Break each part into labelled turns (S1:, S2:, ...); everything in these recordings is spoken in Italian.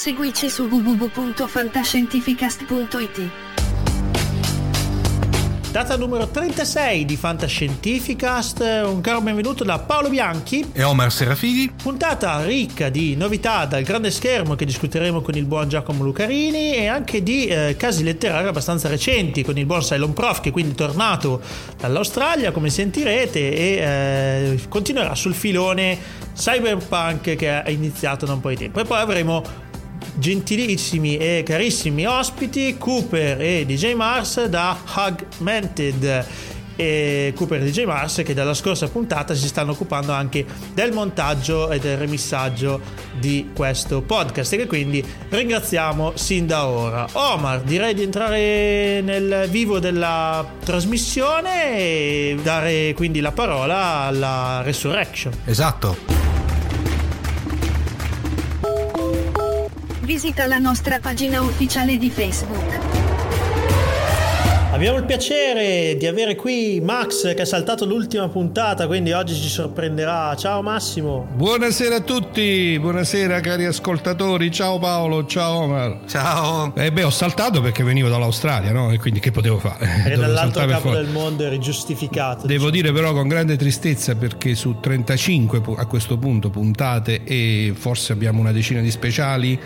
S1: Seguici su www.fantascientificast.it.
S2: Data numero 36 di Fantascientificast, un caro benvenuto da Paolo Bianchi
S3: e Omar Serafini.
S2: Puntata ricca di novità dal grande schermo che discuteremo con il buon Giacomo Lucarini e anche di eh, casi letterari abbastanza recenti con il buon Cylon Prof che è quindi tornato dall'Australia come sentirete e eh, continuerà sul filone cyberpunk che è iniziato da un po' di tempo. E poi avremo gentilissimi e carissimi ospiti Cooper e DJ Mars da Hugmented e Cooper e DJ Mars che dalla scorsa puntata si stanno occupando anche del montaggio e del remissaggio di questo podcast e che quindi ringraziamo sin da ora. Omar, direi di entrare nel vivo della trasmissione e dare quindi la parola alla Resurrection.
S3: Esatto.
S1: Visita la nostra pagina ufficiale di Facebook.
S2: Abbiamo il piacere di avere qui Max che ha saltato l'ultima puntata, quindi oggi ci sorprenderà. Ciao Massimo.
S4: Buonasera a tutti, buonasera cari ascoltatori. Ciao Paolo, ciao Omar.
S3: Ciao.
S4: Eh beh, ho saltato perché venivo dall'Australia, no? E quindi che potevo fare?
S2: E dall'altro capo fuori. del mondo eri giustificato.
S4: Devo diciamo. dire però con grande tristezza perché su 35 a questo punto puntate e forse abbiamo una decina di speciali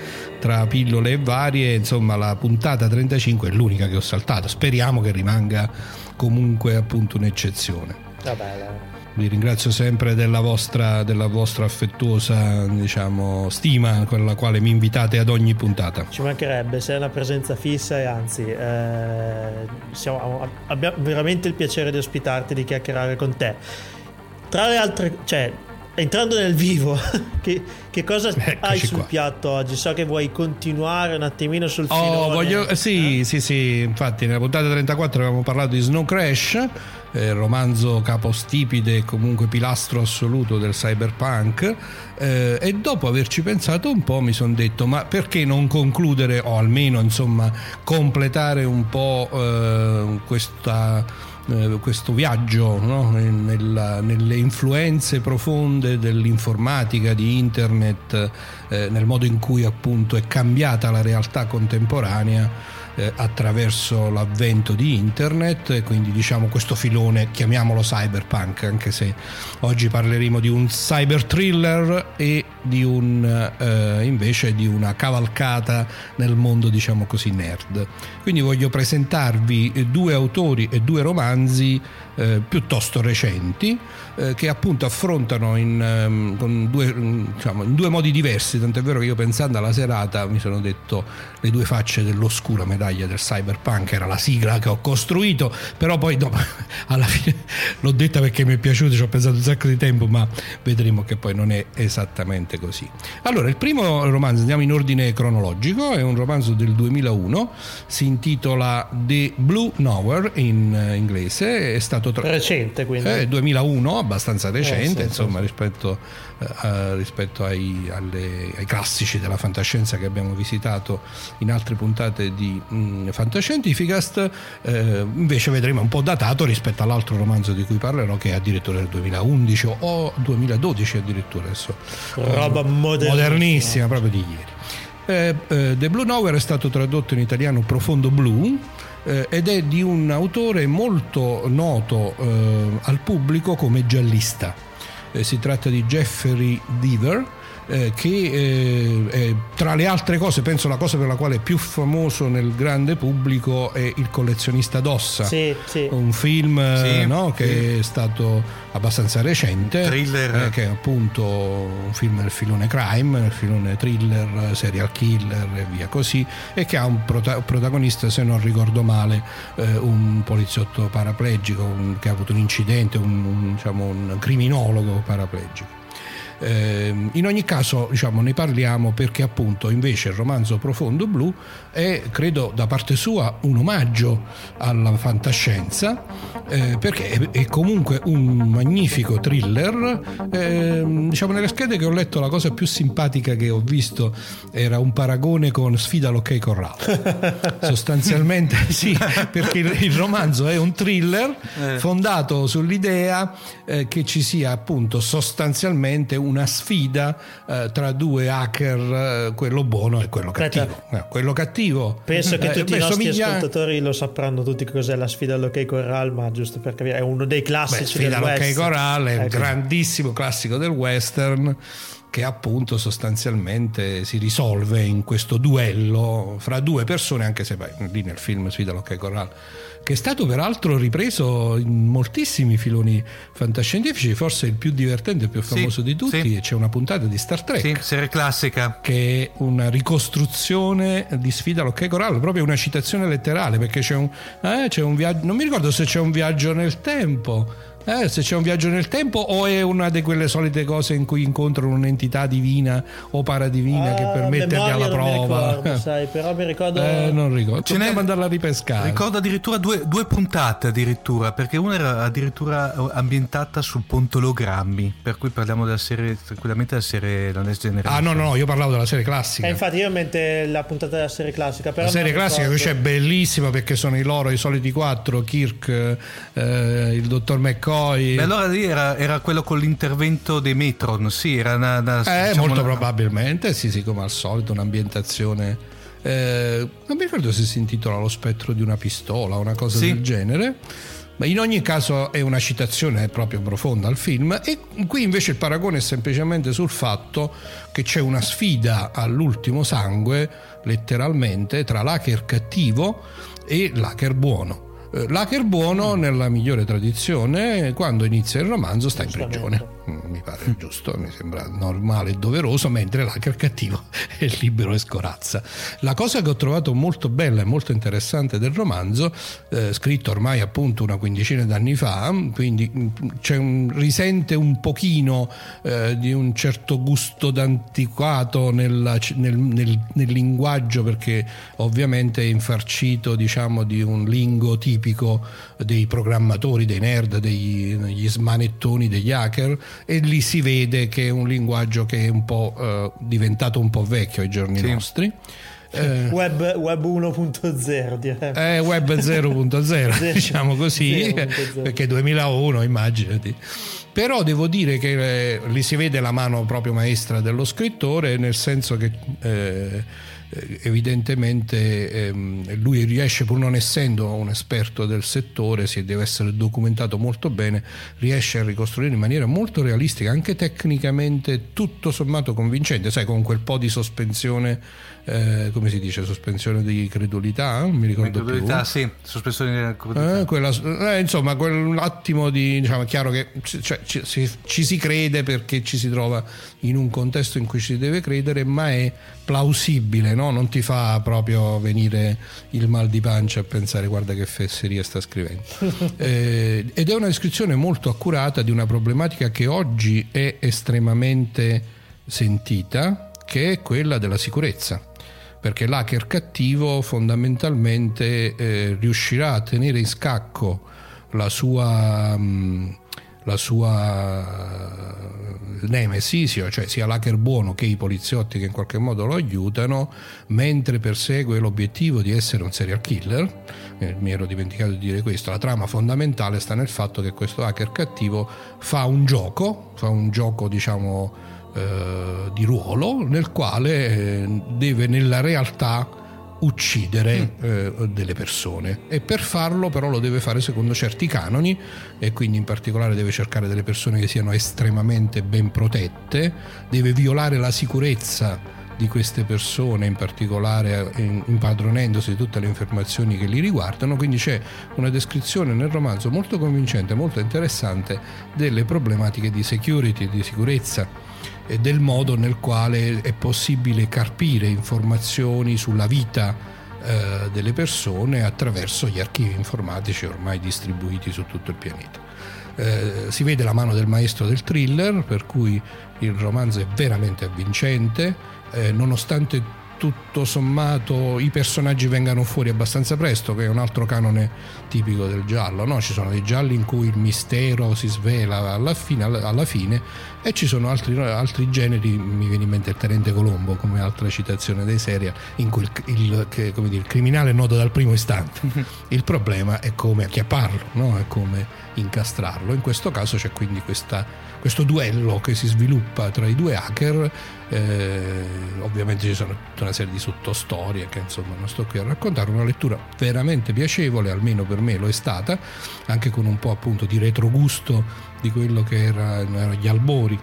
S4: tra pillole e varie, insomma la puntata 35 è l'unica che ho saltato. Speriamo che rimanga comunque appunto un'eccezione.
S2: Vabbè,
S4: vi ringrazio sempre della vostra, della vostra, affettuosa diciamo, stima con la quale mi invitate ad ogni puntata.
S2: Ci mancherebbe, sei una presenza fissa e anzi eh, siamo, abbiamo veramente il piacere di ospitarti, di chiacchierare con te. Tra le altre, cioè, entrando nel vivo, che, che cosa Eccoci hai sul qua. piatto oggi? So che vuoi continuare un attimino sul
S4: oh,
S2: filone.
S4: Voglio, eh, sì, eh? sì, sì, infatti nella puntata 34 avevamo parlato di Snow Crash, eh, romanzo capostipite e comunque pilastro assoluto del cyberpunk eh, e dopo averci pensato un po' mi sono detto ma perché non concludere o almeno insomma completare un po' eh, questa eh, questo viaggio no? Nella, nelle influenze profonde dell'informatica, di internet, eh, nel modo in cui appunto è cambiata la realtà contemporanea eh, attraverso l'avvento di internet quindi diciamo questo filone chiamiamolo cyberpunk anche se oggi parleremo di un cyber thriller e di un eh, invece di una cavalcata nel mondo diciamo così nerd. Quindi voglio presentarvi due autori e due romanzi eh, piuttosto recenti eh, che appunto affrontano in, ehm, due, diciamo, in, due, modi diversi, tant'è vero che io pensando alla serata mi sono detto le due facce dell'oscura medaglia del cyberpunk era la sigla che ho costruito, però poi no, alla fine l'ho detta perché mi è piaciuto, ci ho pensato un sacco di tempo, ma vedremo che poi non è esattamente così. Allora, il primo romanzo, andiamo in ordine cronologico, è un romanzo del 2001, si intitola The Blue Nowhere in eh, inglese, è stato tra...
S2: Recente quindi.
S4: Eh, 2001, abbastanza recente,
S2: sì,
S4: insomma,
S2: sì.
S4: rispetto, eh, rispetto ai, alle- ai classici della fantascienza che abbiamo visitato in altre puntate di mh, Fantascientificast, eh, invece vedremo un po' datato rispetto all'altro romanzo di cui parlerò, che è addirittura del 2011 o 2012 addirittura adesso.
S2: Roba
S4: Eh,
S2: modernissima.
S4: modernissima, proprio di ieri. Eh, eh, The Blue Nowhere è stato tradotto in italiano Profondo Blu eh, ed è di un autore molto noto eh, al pubblico come giallista. Eh, si tratta di Jeffrey Deaver eh, che eh, è, tra le altre cose penso la cosa per la quale è più famoso nel grande pubblico è Il collezionista d'ossa
S2: Sì, sì.
S4: un film eh,
S3: Sì,
S4: no, che
S3: sì.
S4: è stato abbastanza recente
S3: Thriller.
S4: eh, che è appunto un film nel filone crime nel filone thriller serial killer e via così e che ha un prota- protagonista se non ricordo male eh, un poliziotto paraplegico un- che ha avuto un incidente un, un, diciamo, un criminologo paraplegico Ehm, in ogni caso diciamo, ne parliamo perché appunto invece il romanzo Profondo Blu è credo da parte sua un omaggio alla fantascienza eh, perché è, comunque un magnifico thriller Ehm, diciamo nelle schede che ho letto la cosa più simpatica che ho visto era un paragone con Sfida all'ok corrale sostanzialmente sì perché il, romanzo è un thriller fondato sull'idea eh, che ci sia appunto sostanzialmente una sfida eh, tra due hacker, eh, quello buono e quello cattivo. Eh, quello cattivo.
S2: Penso che
S4: eh,
S2: tutti
S4: beh,
S2: i nostri
S4: somiglia-
S2: ascoltatori lo sapranno tutti cos'è la sfida all'ok Corral, ma giusto per capire, è uno dei
S4: Beh,
S2: classici
S4: sfida
S2: del
S4: all'ok
S2: West.
S4: corale, è un
S2: Ecco.
S4: grandissimo classico del western che appunto sostanzialmente si risolve in questo duello fra due persone, anche se beh, lì nel film Sfida all'ok corale, che è stato peraltro ripreso in moltissimi filoni fantascientifici, forse il più divertente e più
S3: Sì,
S4: famoso di tutti,
S3: sì.
S4: e c'è una puntata di Star Trek.
S3: Sì, serie classica.
S4: che è una ricostruzione di sfida all'ok corale, proprio una citazione letterale, perché c'è un, eh, c'è un viaggio, non mi ricordo se c'è un viaggio nel tempo. Eh, se c'è un viaggio nel tempo o è una di quelle solite cose in cui incontrano un'entità divina o paradivina che
S2: Ah,
S4: per metterli
S2: memoria
S4: alla
S2: non mi
S4: prova.
S2: ricordo, sai, però mi ricordo
S4: Eh, non ricordo.
S3: Ce n'è-
S4: andarla a ripescare.
S3: Ricordo addirittura due, due puntate addirittura, perché una era addirittura ambientata sul ponte ologrammi, per cui parliamo della serie, tranquillamente della serie La Next Generation.
S4: Ah no, no, no, io parlavo della serie classica.
S2: Eh, infatti io ho in mente la puntata della serie classica, però
S4: La serie classica invece è bellissima perché sono i loro, i soliti quattro, Kirk, eh, il dottor McCoy.
S3: Beh, allora lì era, era quello con l'intervento dei Metron, sì, era una... una-
S4: Eh,
S3: diciamo
S4: molto
S3: una-
S4: probabilmente, sì, sì, come al solito, un'ambientazione. eh, non mi ricordo se si intitola Lo spettro di una pistola, una cosa
S3: Sì.
S4: del genere. Ma in ogni caso è una citazione proprio profonda al film e qui invece il paragone è semplicemente sul fatto che c'è una sfida all'ultimo sangue, letteralmente, tra l'hacker cattivo e l'hacker buono. Eh, L'hacker buono, nella migliore tradizione, quando inizia il romanzo sta in prigione. Mi pare giusto, mi sembra normale e doveroso, mentre l'hacker cattivo è libero e scorazza. La cosa che ho trovato molto bella e molto interessante del romanzo, eh, scritto ormai appunto una quindicina d'anni fa, quindi mm, un, risente un pochino eh, di un certo gusto d'antiquato nella- nel, nel- nel linguaggio perché ovviamente è infarcito diciamo di un lingo tipico dei programmatori, dei nerd, degli, degli smanettoni, degli hacker e lì si vede che è un linguaggio che è un po' eh, diventato un po' vecchio ai giorni
S3: Sì.
S4: nostri. Eh,
S2: Web, web 1.0 direi.
S4: è web 0.0 diciamo così
S2: 0.0.
S4: perché 2001 immaginati però devo dire che eh, lì si vede la mano proprio maestra dello scrittore nel senso che eh, eh, evidentemente ehm, lui riesce pur non essendo un esperto del settore si deve essere documentato molto bene riesce a ricostruire in maniera molto realistica anche tecnicamente tutto sommato convincente. Sai con quel po' di sospensione eh, come si dice sospensione di credulità non mi ricordo più
S3: Incredulità, sì, sospensione di credulità.
S4: eh, quella- eh, insomma, quell'attimo di diciamo, è chiaro che ci- cioè, ci, si- ci si crede perché ci si trova in un contesto in cui ci si deve credere, ma è plausibile, no? non ti fa proprio venire il mal di pancia a pensare guarda che fesseria sta scrivendo. eh, ed è una descrizione molto accurata di una problematica che oggi è estremamente sentita, che è quella della sicurezza perché l'hacker cattivo fondamentalmente eh, riuscirà a tenere in scacco la sua, mh, la sua nemesi, cioè sia l'hacker buono che i poliziotti che in qualche modo lo aiutano, mentre persegue l'obiettivo di essere un serial killer. Eh, mi ero dimenticato di dire questo. La trama fondamentale sta nel fatto che questo hacker cattivo fa un gioco, fa un gioco diciamo eh, di ruolo nel quale eh, deve nella realtà uccidere mm. eh, delle persone e per farlo però lo deve fare secondo certi canoni e quindi in particolare deve cercare delle persone che siano estremamente ben protette, deve violare la sicurezza di queste persone, in particolare impadronendosi di tutte le informazioni che li riguardano, quindi c'è una descrizione nel romanzo molto convincente, molto interessante delle problematiche di security, di sicurezza e del modo nel quale è possibile carpire informazioni sulla vita eh, delle persone attraverso gli archivi informatici ormai distribuiti su tutto il pianeta. Eh, si vede la mano del maestro del thriller, per cui il romanzo è veramente avvincente, eh, nonostante tutto sommato i personaggi vengano fuori abbastanza presto, che è un altro canone tipico del giallo. No? Ci sono dei gialli in cui il mistero si svela alla fine, alla fine e ci sono altri, altri, generi, mi viene in mente il Tenente Colombo come altra citazione dei serie, in cui il, il, che, dire, il criminale è noto dal primo istante. Il problema è come acchiapparlo, no? è come incastrarlo. In questo caso c'è quindi questa, questo duello che si sviluppa tra i due hacker eh, ovviamente ci sono tutta una serie di sottostorie che insomma non sto qui a raccontare, una lettura veramente piacevole, almeno per me lo è stata, anche con un po' appunto di retrogusto di quello che erano gli albori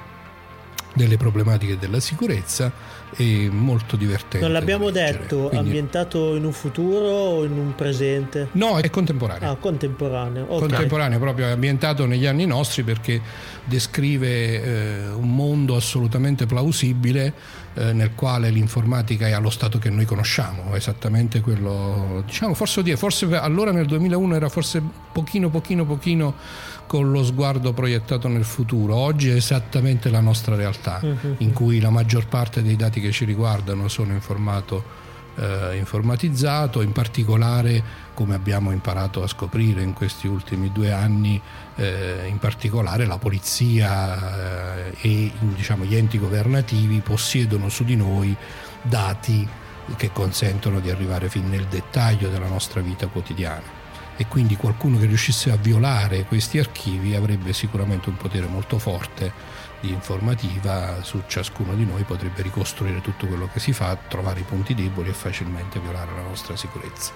S4: delle problematiche della sicurezza e molto divertente.
S2: Non l'abbiamo detto, Quindi... ambientato in un futuro o in un presente?
S4: No, è contemporaneo.
S2: Ah, contemporaneo. Okay.
S4: Contemporaneo, proprio è ambientato negli anni nostri perché descrive eh, un mondo assolutamente plausibile eh, nel quale l'informatica è allo stato che noi conosciamo, esattamente quello, diciamo, forse, forse allora nel 2001 era forse pochino, pochino, pochino con lo sguardo proiettato nel futuro. Oggi è esattamente la nostra realtà, uh-huh. in cui la maggior parte dei dati che ci riguardano sono in formato eh, informatizzato, in particolare, come abbiamo imparato a scoprire in questi ultimi due anni, eh, in particolare la polizia eh, e diciamo, gli enti governativi possiedono su di noi dati che consentono di arrivare fin nel dettaglio della nostra vita quotidiana e quindi qualcuno che riuscisse a violare questi archivi avrebbe sicuramente un potere molto forte di informativa su ciascuno di noi, potrebbe ricostruire tutto quello che si fa, trovare i punti deboli e facilmente violare la nostra sicurezza.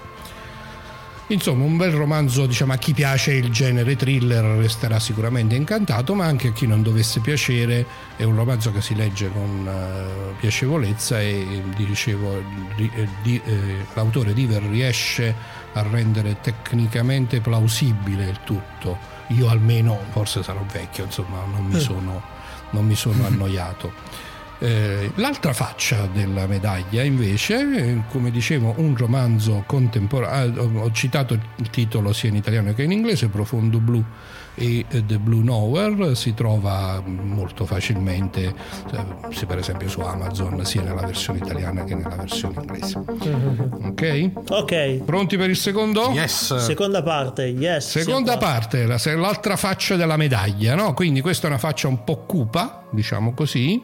S4: Insomma, un bel romanzo, diciamo, a chi piace il genere thriller resterà sicuramente incantato, ma anche a chi non dovesse piacere è un romanzo che si legge con uh, piacevolezza e dicevo, di, eh, di, eh, l'autore River riesce a rendere tecnicamente plausibile il tutto. Io almeno, forse sarò vecchio, insomma, non mi mm. sono, non mi sono annoiato. Eh, l'altra faccia della medaglia invece, come dicevo, un romanzo contemporaneo, ho citato il titolo sia in italiano che in inglese, Profondo Blu e The Blue Nowhere, si trova molto facilmente, se per esempio su Amazon, sia nella versione italiana che nella versione inglese. Ok?
S2: Ok.
S4: Pronti per il secondo?
S3: Yes.
S2: Seconda parte, yes.
S4: Seconda parte, l'altra faccia della medaglia, no? Quindi questa è una faccia un po' cupa, diciamo così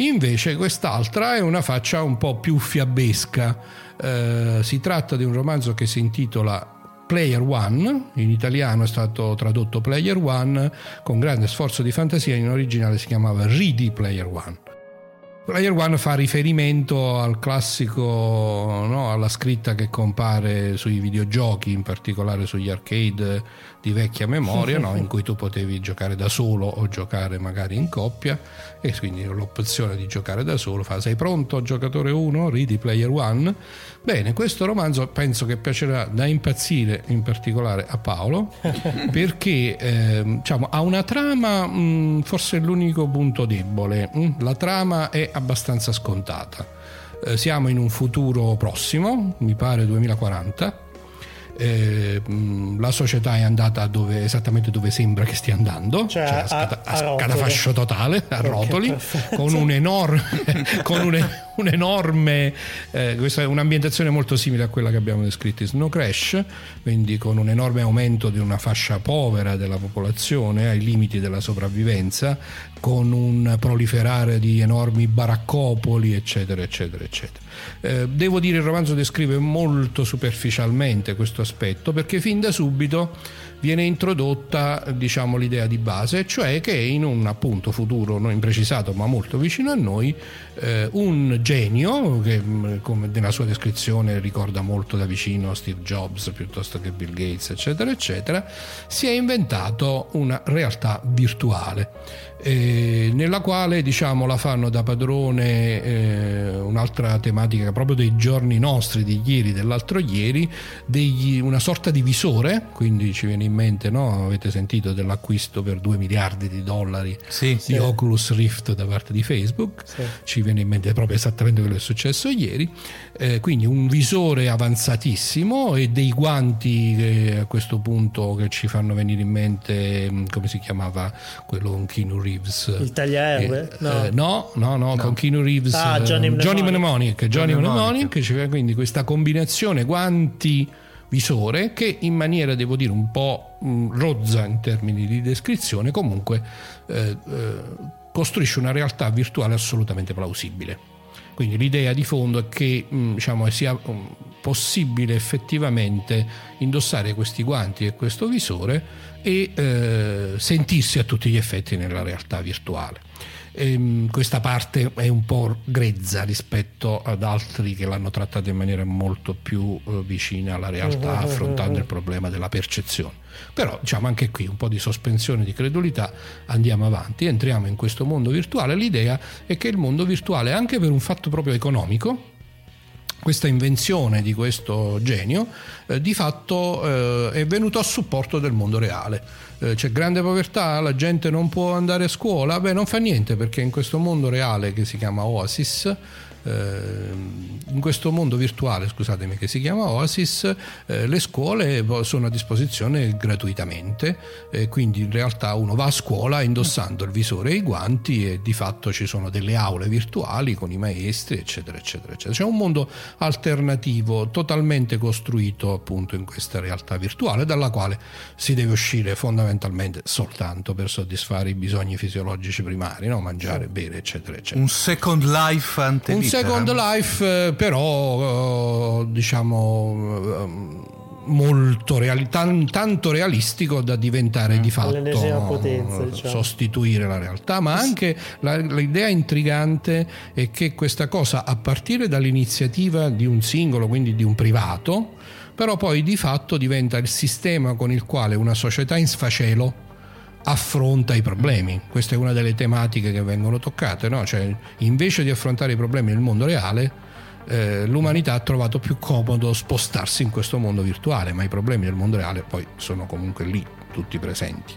S4: Invece quest'altra è una faccia un po' più fiabesca. Eh, si tratta di un romanzo che si intitola Player One, in italiano è stato tradotto Player One, con grande sforzo di fantasia, in originale si chiamava Ready Player One. Player One fa riferimento al classico, no, alla scritta che compare sui videogiochi, in particolare sugli arcade di vecchia memoria, no? in cui tu potevi giocare da solo o giocare magari in coppia e quindi l'opzione di giocare da solo fa sei pronto giocatore 1, Ready Player 1. Bene, questo romanzo penso che piacerà da impazzire in particolare a Paolo perché eh, diciamo, ha una trama, mh, forse è l'unico punto debole, mh? La trama è abbastanza scontata Eh, siamo in un futuro prossimo, mi pare 2040 eh, la società è andata dove, esattamente dove sembra che stia andando,
S2: Cioè,
S4: cioè
S2: a-
S4: a,
S2: a
S4: a scatafascio totale, a rotoli,
S2: perfetto.
S4: con un enorme, con un, un enorme eh, questa è un'ambientazione molto simile a quella che abbiamo descritto in Snow Crash, quindi con un enorme aumento di una fascia povera della popolazione ai limiti della sopravvivenza, con un proliferare di enormi baraccopoli, eccetera, eccetera, eccetera. Eh, devo dire il romanzo descrive molto superficialmente questo aspetto perché fin da subito viene introdotta diciamo l'idea di base cioè che in un appunto futuro non imprecisato ma molto vicino a noi eh, un genio che come nella sua descrizione ricorda molto da vicino Steve Jobs piuttosto che Bill Gates eccetera eccetera si è inventato una realtà virtuale eh, nella quale diciamo la fanno da padrone eh, un'altra tematica proprio dei giorni nostri di ieri dell'altro ieri degli- una sorta di visore quindi ci viene in mente no? avete sentito dell'acquisto per 2 miliardi di dollari
S3: Sì.
S4: di Oculus Rift da parte di Facebook ci viene in mente proprio esattamente quello che è successo ieri Eh, quindi un visore avanzatissimo e dei guanti che a questo punto che ci fanno venire in mente mh, come si chiamava quello con Keanu Reeves
S2: Il tagliaerbe?
S4: Eh,
S2: No.
S4: eh, no, no, no, con Keanu Reeves
S2: Ah,
S4: eh,
S2: Johnny
S4: Johnny
S2: Mnemonic.
S4: Mnemonic Johnny Mnemonic ci fa quindi questa combinazione guanti visore che in maniera devo dire un po' mh, rozza in termini di descrizione comunque eh, eh, costruisce una realtà virtuale assolutamente plausibile quindi l'idea di fondo è che mh, diciamo, sia mh, possibile effettivamente indossare questi guanti e questo visore e eh, sentirsi a tutti gli effetti nella realtà virtuale. Ehm, questa parte è un po' grezza rispetto ad altri che l'hanno trattata in maniera molto più eh, vicina alla realtà, affrontando il problema della percezione. Però diciamo anche qui un po' di sospensione di credulità, andiamo avanti, entriamo in questo mondo virtuale. L'idea è che il mondo virtuale, anche per un fatto proprio economico, questa invenzione di questo genio eh, di fatto eh, è venuto a supporto del mondo reale. Eh, c'è grande povertà, la gente non può andare a scuola, beh non fa niente perché in questo mondo reale che si chiama Oasis, in questo mondo virtuale, scusatemi, che si chiama Oasis, eh, le scuole sono a disposizione gratuitamente, quindi in realtà uno va a scuola indossando il visore e i guanti e di fatto ci sono delle aule virtuali con i maestri, eccetera, eccetera, eccetera. C'è un mondo alternativo totalmente costruito appunto in questa realtà virtuale dalla quale si deve uscire fondamentalmente soltanto per soddisfare i bisogni fisiologici primari, no? mangiare, bere, eccetera, eccetera.
S3: Un Second Life ante
S4: Un
S3: litteram.
S4: Second Life, eh, però, eh, diciamo, eh, molto reali- tan- tanto realistico da diventare di fatto
S2: potenza, diciamo.
S4: sostituire la realtà, ma anche la- l'idea intrigante è che questa cosa, a partire dall'iniziativa di un singolo, quindi di un privato, però poi di fatto diventa il sistema con il quale una società in sfacelo affronta i problemi. Questa è una delle tematiche che vengono toccate, no? Cioè, invece di affrontare i problemi nel mondo reale, eh, l'umanità ha trovato più comodo spostarsi in questo mondo virtuale, ma i problemi del mondo reale poi sono comunque lì, tutti presenti.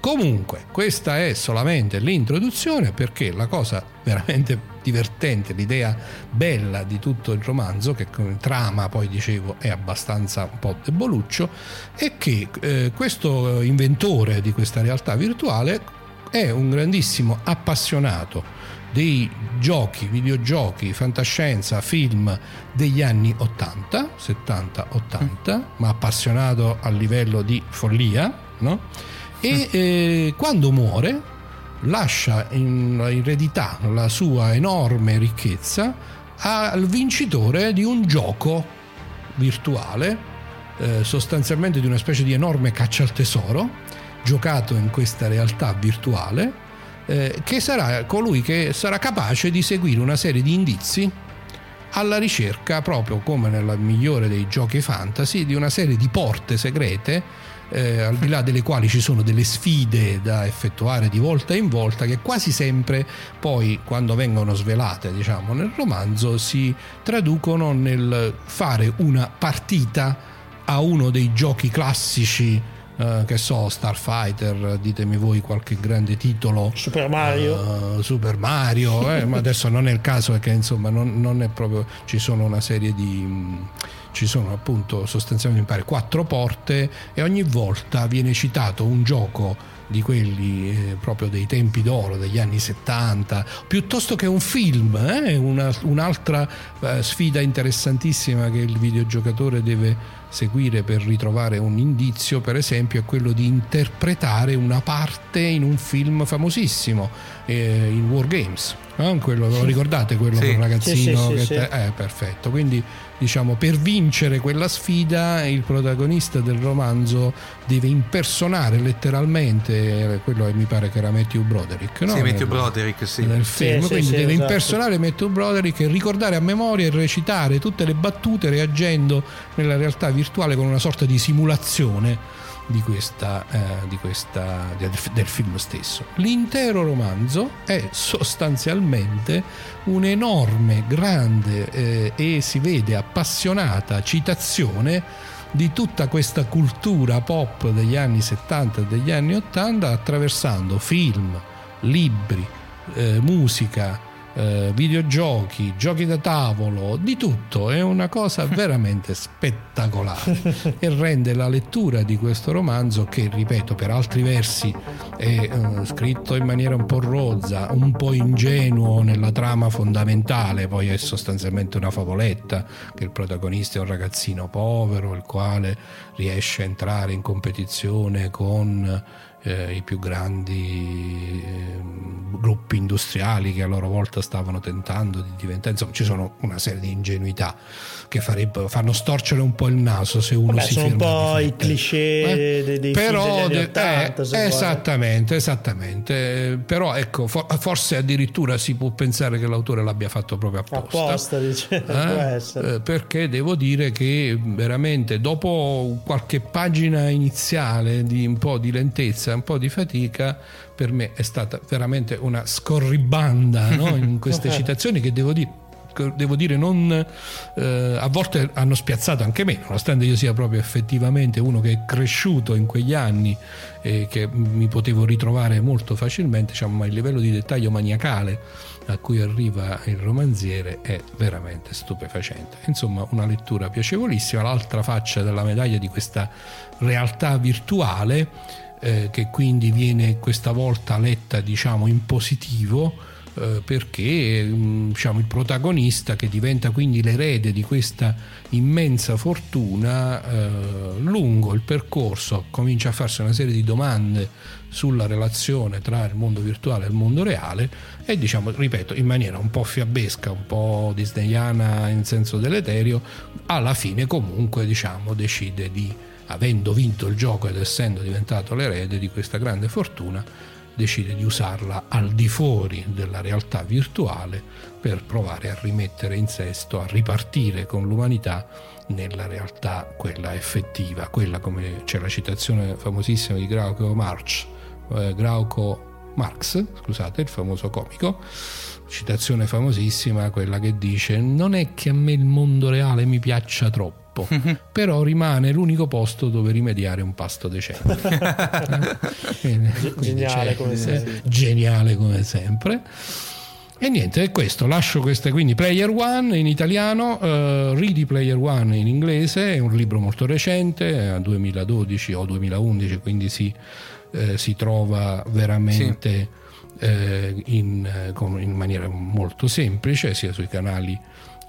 S4: Comunque, questa è solamente l'introduzione perché la cosa veramente divertente, l'idea bella di tutto il romanzo, che come trama poi dicevo è abbastanza un po' deboluccio, è che eh, questo inventore di questa realtà virtuale è un grandissimo appassionato dei giochi, videogiochi, fantascienza, film degli anni 80, 70-80, ma appassionato a livello di follia, no? E eh, quando muore lascia in eredità la sua enorme ricchezza al vincitore di un gioco virtuale, eh, sostanzialmente di una specie di enorme caccia al tesoro, giocato in questa realtà virtuale, eh, che sarà colui che sarà capace di seguire una serie di indizi alla ricerca, proprio come nella migliore dei giochi fantasy, di una serie di porte segrete, eh, al di là delle quali ci sono delle sfide da effettuare di volta in volta, che quasi sempre poi, quando vengono svelate, diciamo, nel romanzo, si traducono nel fare una partita a uno dei giochi classici eh, che so, Starfighter, ditemi voi qualche grande titolo.
S2: Super Mario.
S4: Uh, Super Mario, eh, ma adesso non è il caso perché insomma non, non, è proprio, ci sono una serie di... ci sono appunto sostanzialmente pare quattro porte e ogni volta viene citato un gioco di quelli eh, proprio dei tempi d'oro degli anni 70 piuttosto che un film eh? Una, un'altra eh, sfida interessantissima che il videogiocatore deve seguire per ritrovare un indizio, per esempio, è quello di interpretare una parte in un film famosissimo, eh, in War Games. No? Quello, lo ricordate quello sì. ragazzino?
S2: Sì, sì,
S4: che te- eh, perfetto. Quindi diciamo per vincere quella sfida il protagonista del romanzo deve impersonare letteralmente quello che mi pare che era Matthew Broderick no?
S3: sì Matthew Broderick sì
S4: nel film
S2: sì,
S4: quindi
S2: sì,
S4: deve
S2: esatto.
S4: impersonare Matthew Broderick e ricordare a memoria e recitare tutte le battute reagendo nella realtà virtuale con una sorta di simulazione di questa, eh, di questa, del film stesso. L'intero romanzo è sostanzialmente un'enorme, grande eh, e si vede appassionata citazione di tutta questa cultura pop degli anni 70 e degli anni 80 attraversando film, libri, eh, musica, eh, videogiochi, giochi da tavolo, di tutto, è una cosa veramente spettacolare e rende la lettura di questo romanzo che, ripeto, per altri versi è eh, scritto in maniera un po' rozza, un po' ingenuo nella trama fondamentale, poi è sostanzialmente una favoletta che il protagonista è un ragazzino povero, il quale riesce a entrare in competizione con eh, i più grandi eh, gruppi industriali che a loro volta stavano tentando di diventare, insomma ci sono una serie di ingenuità che fanno storcere un po' il naso se uno
S2: Vabbè,
S4: si
S2: sono un po' i cliché
S4: Eh,
S2: dei, dei
S4: però
S2: degli
S4: de-
S2: anni 80
S4: eh, esattamente, esattamente. Però ecco, for- forse addirittura si può pensare che l'autore l'abbia fatto proprio apposta.
S2: apposta dice,
S4: Eh, eh, perché devo dire che veramente dopo qualche pagina iniziale di un po' di lentezza, un po' di fatica, per me è stata veramente una scorribanda no? in queste citazioni che devo dire devo dire non eh, a volte hanno spiazzato anche me nonostante io sia proprio effettivamente uno che è cresciuto in quegli anni e che mi potevo ritrovare molto facilmente diciamo, ma il livello di dettaglio maniacale a cui arriva il romanziere è veramente stupefacente. Insomma una lettura piacevolissima. L'altra faccia della medaglia di questa realtà virtuale eh, che quindi viene questa volta letta diciamo in positivo perché mh, diciamo, il protagonista che diventa quindi l'erede di questa immensa fortuna eh, lungo il percorso comincia a farsi una serie di domande sulla relazione tra il mondo virtuale e il mondo reale e diciamo ripeto in maniera un po' fiabesca un po' disneyana in senso deleterio alla fine comunque diciamo decide di avendo vinto il gioco ed essendo diventato l'erede di questa grande fortuna decide di usarla al di fuori della realtà virtuale per provare a rimettere in sesto, a ripartire con l'umanità nella realtà quella effettiva, quella come c'è la citazione famosissima di Glauco Marx, eh, Glauco Marx, scusate, il famoso comico, citazione famosissima, quella che dice non è che a me il mondo reale mi piaccia troppo, però rimane l'unico posto dove rimediare un pasto decente.
S2: Geniale come sempre.
S4: Geniale come sempre. E niente, è questo, lascio queste, quindi Player One in italiano, eh, Ready Player One in inglese, è un libro molto recente, è 2012 o 2011, quindi si, eh, si trova veramente eh, in, eh, in maniera molto semplice, sia sui canali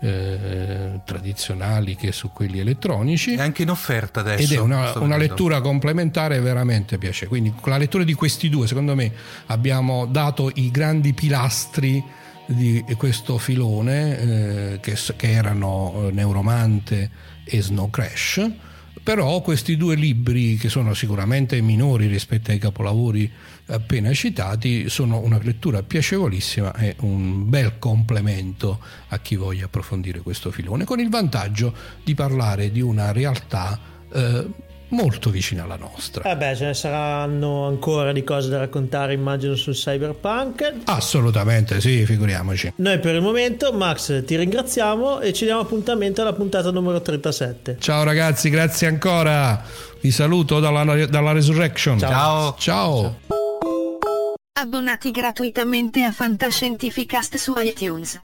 S4: eh, tradizionali che su quelli elettronici
S3: È anche in offerta adesso.
S4: ed è una, una lettura complementare veramente piace. Quindi con la lettura di questi due, secondo me, abbiamo dato i grandi pilastri di questo filone eh, che, che erano eh, Neuromante e Snow Crash. Però questi due libri, che sono sicuramente minori rispetto ai capolavori appena citati, sono una lettura piacevolissima e un bel complemento a chi voglia approfondire questo filone, con il vantaggio di parlare di una realtà eh, molto vicina alla nostra.
S2: Eh beh, ce ne saranno ancora di cose da raccontare, immagino, sul cyberpunk.
S4: Assolutamente, sì, figuriamoci.
S2: Noi per il momento, Max, ti ringraziamo e ci diamo appuntamento alla puntata numero 37.
S4: Ciao ragazzi, grazie ancora. Vi saluto dalla, dalla Resurrection.
S3: Ciao.
S4: Ciao.
S1: Abbonati gratuitamente a Fantascientificast su iTunes.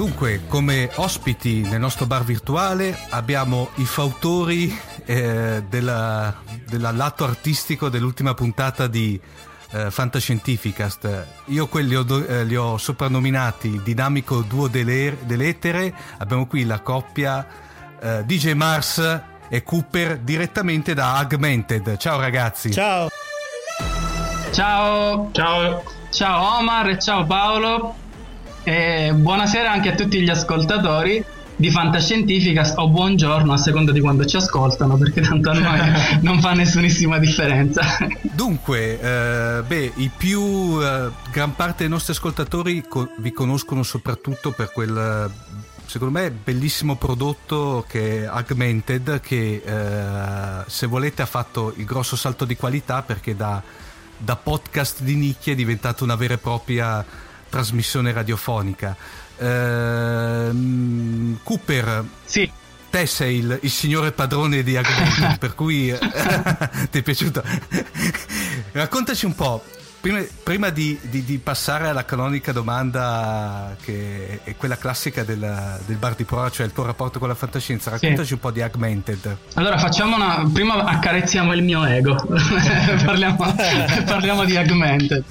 S3: Dunque, come ospiti nel nostro bar virtuale abbiamo i fautori eh, della, della lato artistico dell'ultima puntata di eh, Fantascientificast. Io quelli ho, eh, li ho soprannominati Dinamico Duo delle, dell'Etere. Abbiamo qui la coppia eh, DJ Mars e Cooper direttamente da Augmented. Ciao ragazzi.
S2: Ciao.
S5: Ciao. Ciao. Ciao Omar e ciao Paolo. E buonasera anche a tutti gli ascoltatori di Fantascientifica o buongiorno a seconda di quando ci ascoltano perché tanto a noi non fa nessunissima differenza.
S3: Dunque, eh, beh, i più eh, gran parte dei nostri ascoltatori co- vi conoscono soprattutto per quel secondo me bellissimo prodotto che è Augmented che eh, se volete ha fatto il grosso salto di qualità perché da, da podcast di nicchia è diventata una vera e propria trasmissione radiofonica. Ehm, Cooper.
S5: Sì.
S3: Te sei il, il signore padrone di Augmented, per cui ti è piaciuto. Raccontaci un po', prima, prima di, di, di, passare alla canonica domanda che è quella classica del, del bar di prova, cioè il tuo rapporto con la fantascienza, raccontaci sì. un po' di Augmented.
S5: Allora facciamo una... prima accarezziamo il mio ego, parliamo, parliamo, di Augmented.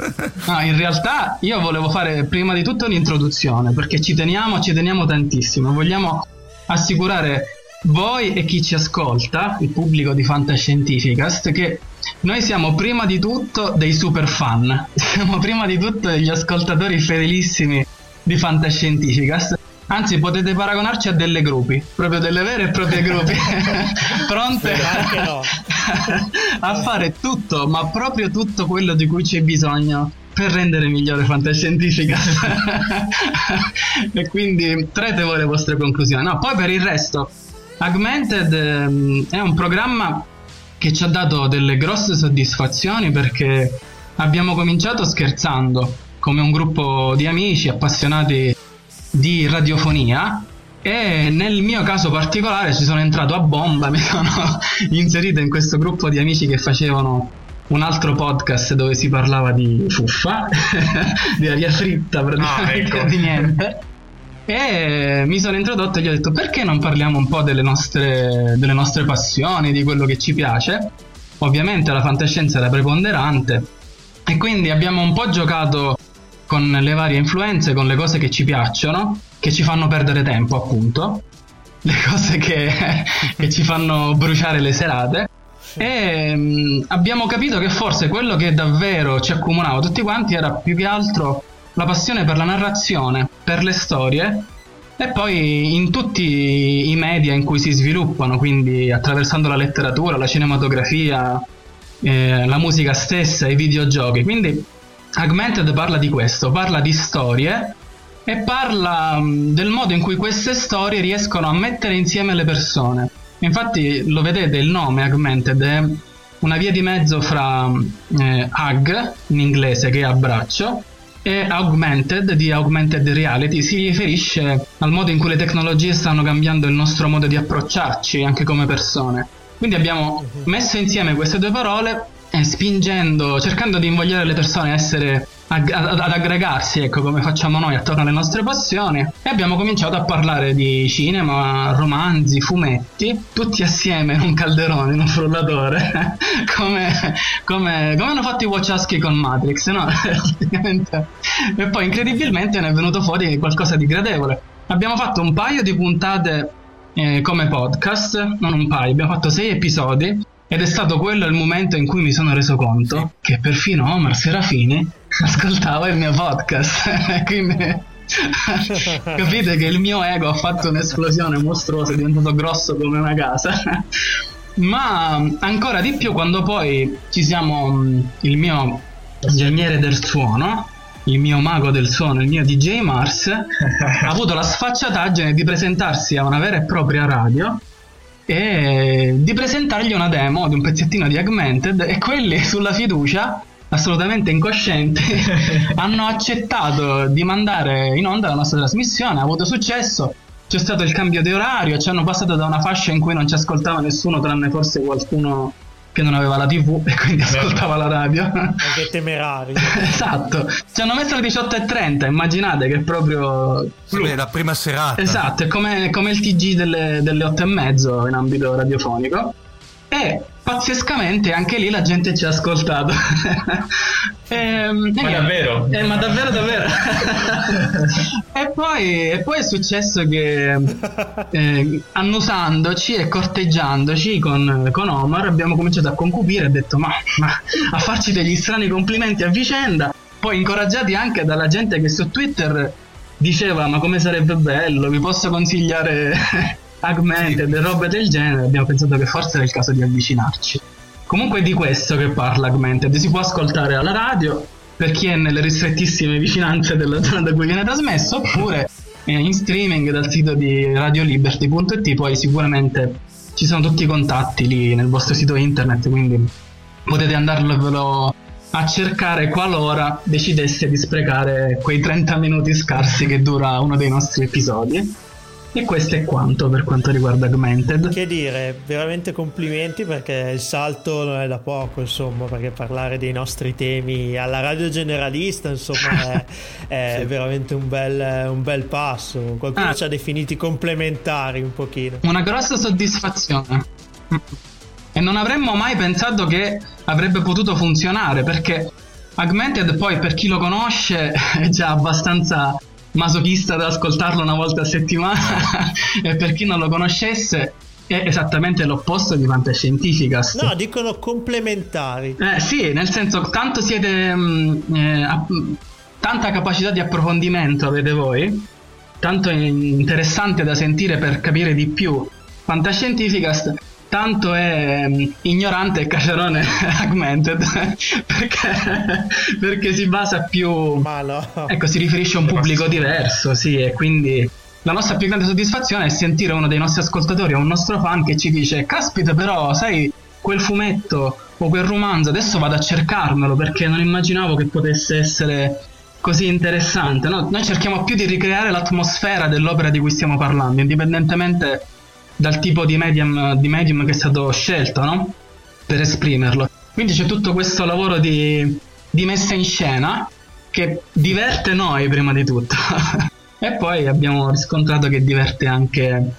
S5: No, in realtà io volevo fare prima di tutto un'introduzione, perché ci teniamo, ci teniamo tantissimo, vogliamo assicurare voi e chi ci ascolta, il pubblico di Fantascientificast, che noi siamo prima di tutto dei super fan, siamo prima di tutto degli ascoltatori fedelissimi di Fantascientificast. Anzi, potete paragonarci a delle gruppi, proprio delle vere e proprie gruppi, pronte
S2: no.
S5: a fare tutto, ma proprio tutto quello di cui c'è bisogno per rendere migliore Fantascientifica. e quindi trete voi le vostre conclusioni. No, poi per il resto, Augmented ehm, è un programma che ci ha dato delle grosse soddisfazioni perché abbiamo cominciato scherzando come un gruppo di amici appassionati di radiofonia e nel mio caso particolare ci sono entrato a bomba, mi sono inserito in questo gruppo di amici che facevano un altro podcast dove si parlava di fuffa, di aria fritta praticamente, ah, ecco. di niente. E mi sono introdotto e gli ho detto perché non parliamo un po' delle nostre, delle nostre passioni, di quello che ci piace. Ovviamente la fantascienza era preponderante e quindi abbiamo un po' giocato con le varie influenze, con le cose che ci piacciono, che ci fanno perdere tempo appunto, le cose che, che ci fanno bruciare le serate e mh, abbiamo capito che forse quello che davvero ci accomunava tutti quanti era più che altro la passione per la narrazione, per le storie e poi in tutti i media in cui si sviluppano, quindi attraversando la letteratura, la cinematografia, eh, la musica stessa, i videogiochi. Quindi Augmented parla di questo, parla di storie e parla mh, del modo in cui queste storie riescono a mettere insieme le persone. Infatti lo vedete il nome Augmented è una via di mezzo fra eh, Hug in inglese che è abbraccio e Augmented di Augmented Reality si riferisce al modo in cui le tecnologie stanno cambiando il nostro modo di approcciarci anche come persone. Quindi abbiamo messo insieme queste due parole e spingendo, cercando di invogliare le persone a essere ad, ad, aggregarsi, ecco come facciamo noi attorno alle nostre passioni e abbiamo cominciato a parlare di cinema, romanzi, fumetti, tutti assieme in un calderone, in un frullatore, come, come, come, hanno fatto i Wachowski con Matrix, no? e poi incredibilmente ne è venuto fuori qualcosa di gradevole. Abbiamo fatto un paio di puntate eh, come podcast, non un paio, abbiamo fatto sei episodi ed è stato quello il momento in cui mi sono reso conto che perfino Omar Serafini ascoltava il mio podcast. Quindi capite che il mio ego ha fatto un'esplosione mostruosa, è diventato grosso come una casa. ma ancora di più quando poi ci siamo il mio ingegnere del suono il mio mago del suono, il mio DJ Mars, ha avuto la sfacciataggine di presentarsi a una vera e propria radio e di presentargli una demo di un pezzettino di Augmented e quelli sulla fiducia assolutamente incoscienti hanno accettato di mandare in onda la nostra trasmissione. Ha avuto successo c'è stato il cambio di orario ci hanno passato da una fascia in cui non ci ascoltava nessuno tranne forse qualcuno che non aveva la tv e quindi ascoltava la radio.
S2: Anche temerari.
S5: esatto, ci hanno messo alle 18.30, immaginate che è proprio...
S3: Sì, la prima serata.
S5: Esatto, è come, come il TG delle, delle 8.30 in ambito radiofonico. E pazzescamente anche lì la gente ci ha ascoltato.
S6: e, ehm, ma davvero?
S5: Eh, ma davvero, davvero. e, poi, e, poi, è successo che eh, annusandoci e corteggiandoci con, con, Omar abbiamo cominciato a concupire e detto ma, ma a farci degli strani complimenti a vicenda. Poi incoraggiati anche dalla gente che su Twitter diceva ma come sarebbe bello, vi posso consigliare Augmented e robe del genere, abbiamo pensato che forse era il caso di avvicinarci. Comunque è di questo che parla Augmented, si può ascoltare alla radio per chi è nelle ristrettissime vicinanze della zona da cui viene trasmesso, oppure in streaming dal sito di radioliberty.it, poi sicuramente ci sono tutti i contatti lì nel vostro sito internet, quindi potete andarvelo a cercare qualora decidesse di sprecare quei 30 minuti scarsi che dura uno dei nostri episodi. E questo è quanto per quanto riguarda Augmented.
S2: Che dire, veramente complimenti perché il salto non è da poco, insomma, perché parlare dei nostri temi alla radio generalista, insomma, è, è sì. veramente un bel, un bel, passo. Qualcuno ah. ci ha definiti complementari un pochino.
S5: Una grossa soddisfazione. E non avremmo mai pensato che avrebbe potuto funzionare perché Augmented poi per chi lo conosce è già abbastanza masochista da ascoltarlo una volta a settimana e per chi non lo conoscesse è esattamente l'opposto di Fantascientificast.
S2: No, dicono complementari.
S5: Eh, sì, nel senso, tanto siete. Mh, mm, eh, a, tanta capacità di approfondimento avete voi, tanto interessante da sentire per capire di più. Fantascientificast tanto è um, ignorante e cacerone augmented perché, perché, si basa più
S2: Ma no.
S5: ecco si riferisce a un pubblico diverso sì e quindi la nostra più grande soddisfazione è sentire uno dei nostri ascoltatori o un nostro fan che ci dice caspita però sai quel fumetto o quel romanzo adesso vado a cercarmelo perché non immaginavo che potesse essere così interessante no? noi cerchiamo più di ricreare l'atmosfera dell'opera di cui stiamo parlando indipendentemente dal tipo di medium, di medium che è stato scelto no? per esprimerlo. Quindi c'è tutto questo lavoro di, di messa in scena che diverte noi prima di tutto. e poi abbiamo riscontrato che diverte anche,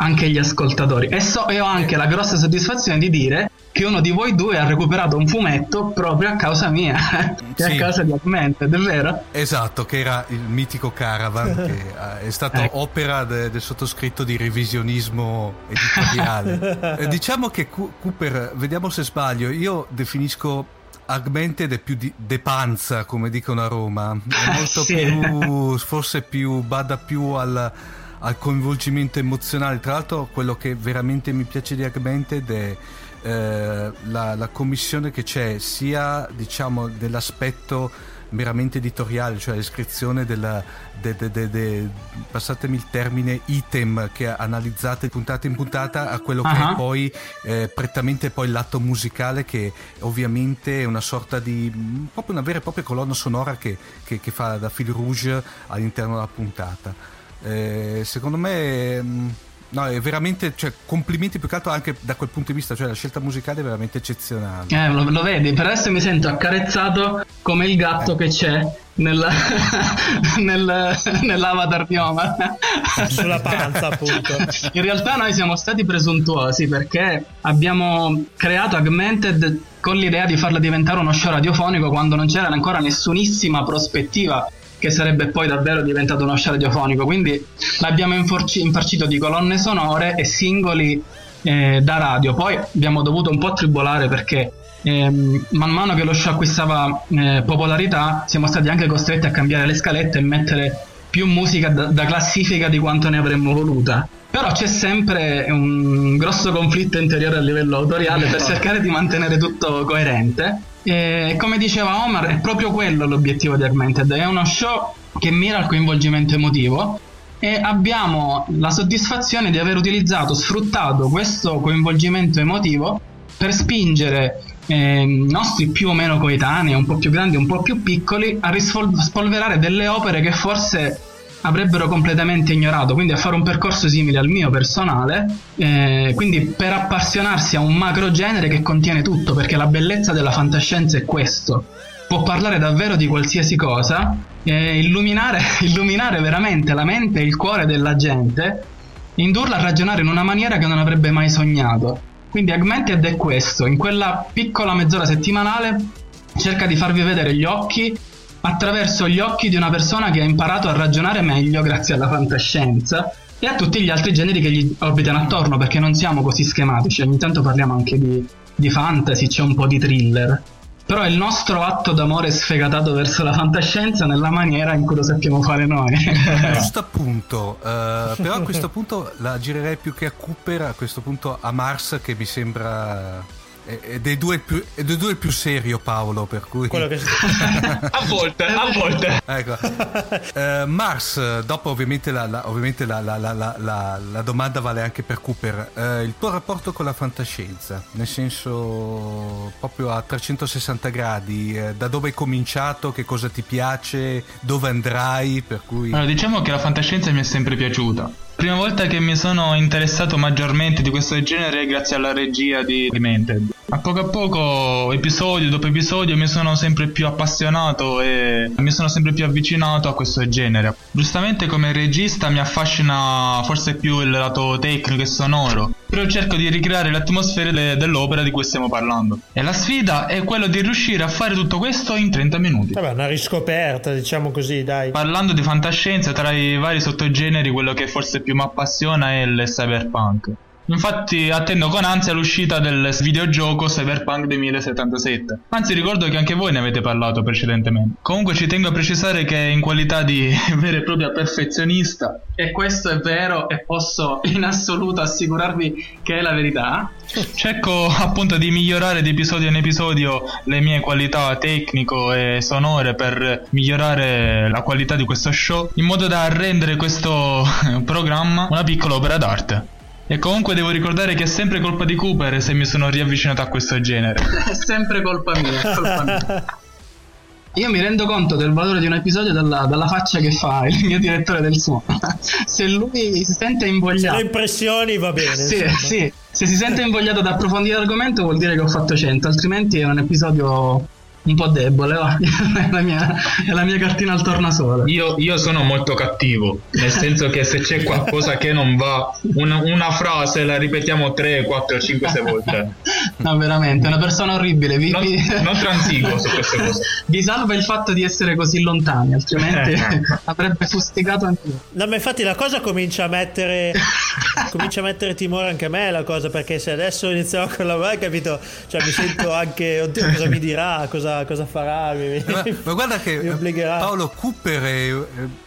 S5: anche gli ascoltatori. E, so, e ho anche la grossa soddisfazione di dire che uno di voi due ha recuperato un fumetto proprio a causa mia, che sì. a causa di Augmented, è vero?
S3: Esatto, che era il mitico Caravan, che eh, è stata ecco. opera de- del sottoscritto di revisionismo editoriale. eh, diciamo che Cooper, vediamo se sbaglio, io definisco Augmented è più di de panza, come dicono a Roma, è molto sì. più, forse più, bada più al al coinvolgimento emozionale. Tra l'altro, quello che veramente mi piace di Augmented è eh, la, la, commissione che c'è sia diciamo dell'aspetto meramente editoriale, cioè l'iscrizione della, de, de, de, passatemi il termine, item che analizzate puntata in puntata a quello uh-huh. che è poi eh, prettamente poi l'atto musicale che ovviamente è una sorta di proprio una vera e propria colonna sonora che, che, che fa da fil rouge all'interno della puntata. Eh, secondo me... Mh, No, è veramente, cioè, complimenti più che altro anche da quel punto di vista, cioè la scelta musicale è veramente eccezionale.
S5: Eh, lo, lo vedi, per adesso mi sento accarezzato come il gatto eh. che c'è nella, nel, nell'avatar di Omar.
S2: Sulla panza, appunto.
S5: In realtà noi siamo stati presuntuosi perché abbiamo creato Augmented con l'idea di farla diventare uno show radiofonico quando non c'era ancora nessunissima prospettiva che sarebbe poi davvero diventato uno show radiofonico. Quindi l'abbiamo infarci- infarcito di colonne sonore e singoli eh, da radio. Poi abbiamo dovuto un po' tribolare perché ehm, man mano che lo show acquistava eh, popolarità siamo stati anche costretti a cambiare le scalette e mettere più musica da, da classifica di quanto ne avremmo voluta. Però c'è sempre un grosso conflitto interiore a livello autoriale per cercare di mantenere tutto coerente. E come diceva Omar, è proprio quello l'obiettivo di Augmented. È uno show che mira al coinvolgimento emotivo e abbiamo la soddisfazione di aver utilizzato, sfruttato questo coinvolgimento emotivo per spingere eh, nostri più o meno coetanei, un po' più grandi, un po' più piccoli, a rispolverare delle opere che forse avrebbero completamente ignorato, quindi a fare un percorso simile al mio personale, eh, quindi per appassionarsi a un macro genere che contiene tutto, perché la bellezza della fantascienza è questo, può parlare davvero di qualsiasi cosa, eh, illuminare, illuminare veramente la mente e il cuore della gente, indurla a ragionare in una maniera che non avrebbe mai sognato. Quindi Augmented è questo, in quella piccola mezz'ora settimanale cerca di farvi vedere gli occhi attraverso gli occhi di una persona che ha imparato a ragionare meglio grazie alla fantascienza e a tutti gli altri generi che gli orbitano attorno perché non siamo così schematici, ogni tanto parliamo anche di, di fantasy, c'è un po' di thriller. Però è il nostro atto d'amore sfegatato verso la fantascienza nella maniera in cui lo sappiamo fare noi.
S3: a questo punto, uh, però a questo punto la girerei più che a Cooper, a questo punto a Mars che mi sembra è due, più, è due il più serio Paolo per cui
S6: che... a volte a volte.
S3: Ecco. uh, Mars dopo ovviamente, la, la, ovviamente la, la, domanda vale anche per Cooper. Uh, il tuo rapporto con la fantascienza nel senso proprio a 360 gradi uh, da dove hai cominciato che cosa ti piace dove andrai per cui
S7: allora, diciamo che la fantascienza mi è sempre piaciuta prima volta che mi sono interessato maggiormente di questo genere è grazie alla regia di Demented. A poco a poco, episodio dopo episodio, mi sono sempre più appassionato e mi sono sempre più avvicinato a questo genere. Giustamente come regista mi affascina forse più il lato tecnico e sonoro, però cerco di ricreare le atmosfere de- dell'opera di cui stiamo parlando. E la sfida è quella di riuscire a fare tutto questo in 30 minuti.
S2: Vabbè, una riscoperta, diciamo così, dai.
S7: Parlando di fantascienza, tra i vari sottogeneri, quello che forse più mi appassiona è il cyberpunk. Infatti attendo con ansia l'uscita del videogioco Cyberpunk 2077. Anzi ricordo che anche voi ne avete parlato precedentemente. Comunque ci tengo a precisare che in qualità di vera e propria perfezionista
S5: e questo è vero e posso in assoluto assicurarvi che è la verità.
S7: Cerco appunto di migliorare di episodio in episodio le mie qualità tecnico e sonore per migliorare la qualità di questo show in modo da rendere questo programma una piccola opera d'arte. E comunque devo ricordare che è sempre colpa di Cooper se mi sono riavvicinato a questo genere.
S5: è sempre colpa mia, è colpa mia. Io mi rendo conto del valore di un episodio dalla, dalla, faccia che fa il mio direttore del suono. se lui si sente invogliato.
S2: Se le impressioni va bene.
S5: Sì, sì. Se si sente invogliato ad approfondire l'argomento vuol dire che ho fatto 100, altrimenti è un episodio un po' debole, va. è, la mia, è la mia cartina al tornasole.
S6: Io, io, sono molto cattivo, nel senso che se c'è qualcosa che non va, una, una frase la ripetiamo 3, 4, 5, 6 volte.
S5: No, veramente, è una persona orribile. Vi,
S6: non, non transigo su queste cose.
S5: Vi salva il fatto di essere così lontani, altrimenti avrebbe fustigato anche io.
S2: No, ma infatti la cosa comincia a mettere comincia a mettere timore anche a me la cosa, perché se adesso iniziamo con la hai capito? Cioè mi sento anche, oddio, cosa mi dirà, cosa cosa, cosa farà. Mi,
S3: ma, ma, guarda che Paolo Cooper è,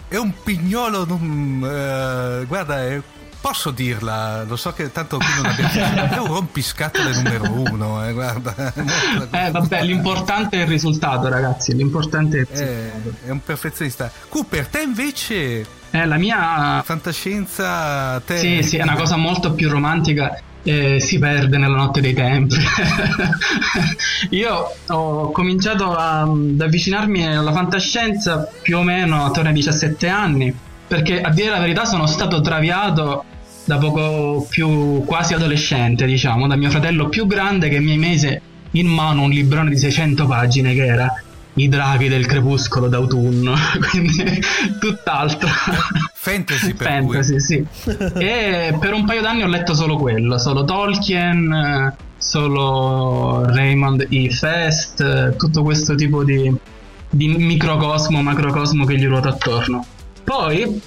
S3: è un pignolo. Non, uh, guarda, è, posso dirla, lo so che tanto qui non abbiamo. è un rompiscatole numero uno. Eh, guarda.
S5: Eh, vabbè, l'importante è il risultato, ragazzi. L'importante è il
S3: risultato. È, è un perfezionista. Cooper, te invece.
S5: Eh, la mia
S3: fantascienza. Te...
S5: Sì, sì, è una cosa molto più romantica eh, si perde nella notte dei tempi. Io ho cominciato a, ad avvicinarmi alla fantascienza più o meno attorno ai 17 anni, perché a dire la verità sono stato traviato da poco più quasi adolescente, diciamo, da mio fratello più grande che mi mise in mano un librone di 600 pagine che era i draghi del crepuscolo d'autunno, quindi tutt'altro.
S3: Fantasy per
S5: Fantasy, sì. E per un paio d'anni ho letto solo quello, solo Tolkien, solo Raymond E. Fest, tutto questo tipo di, di microcosmo, macrocosmo che gli ruota attorno. Poi,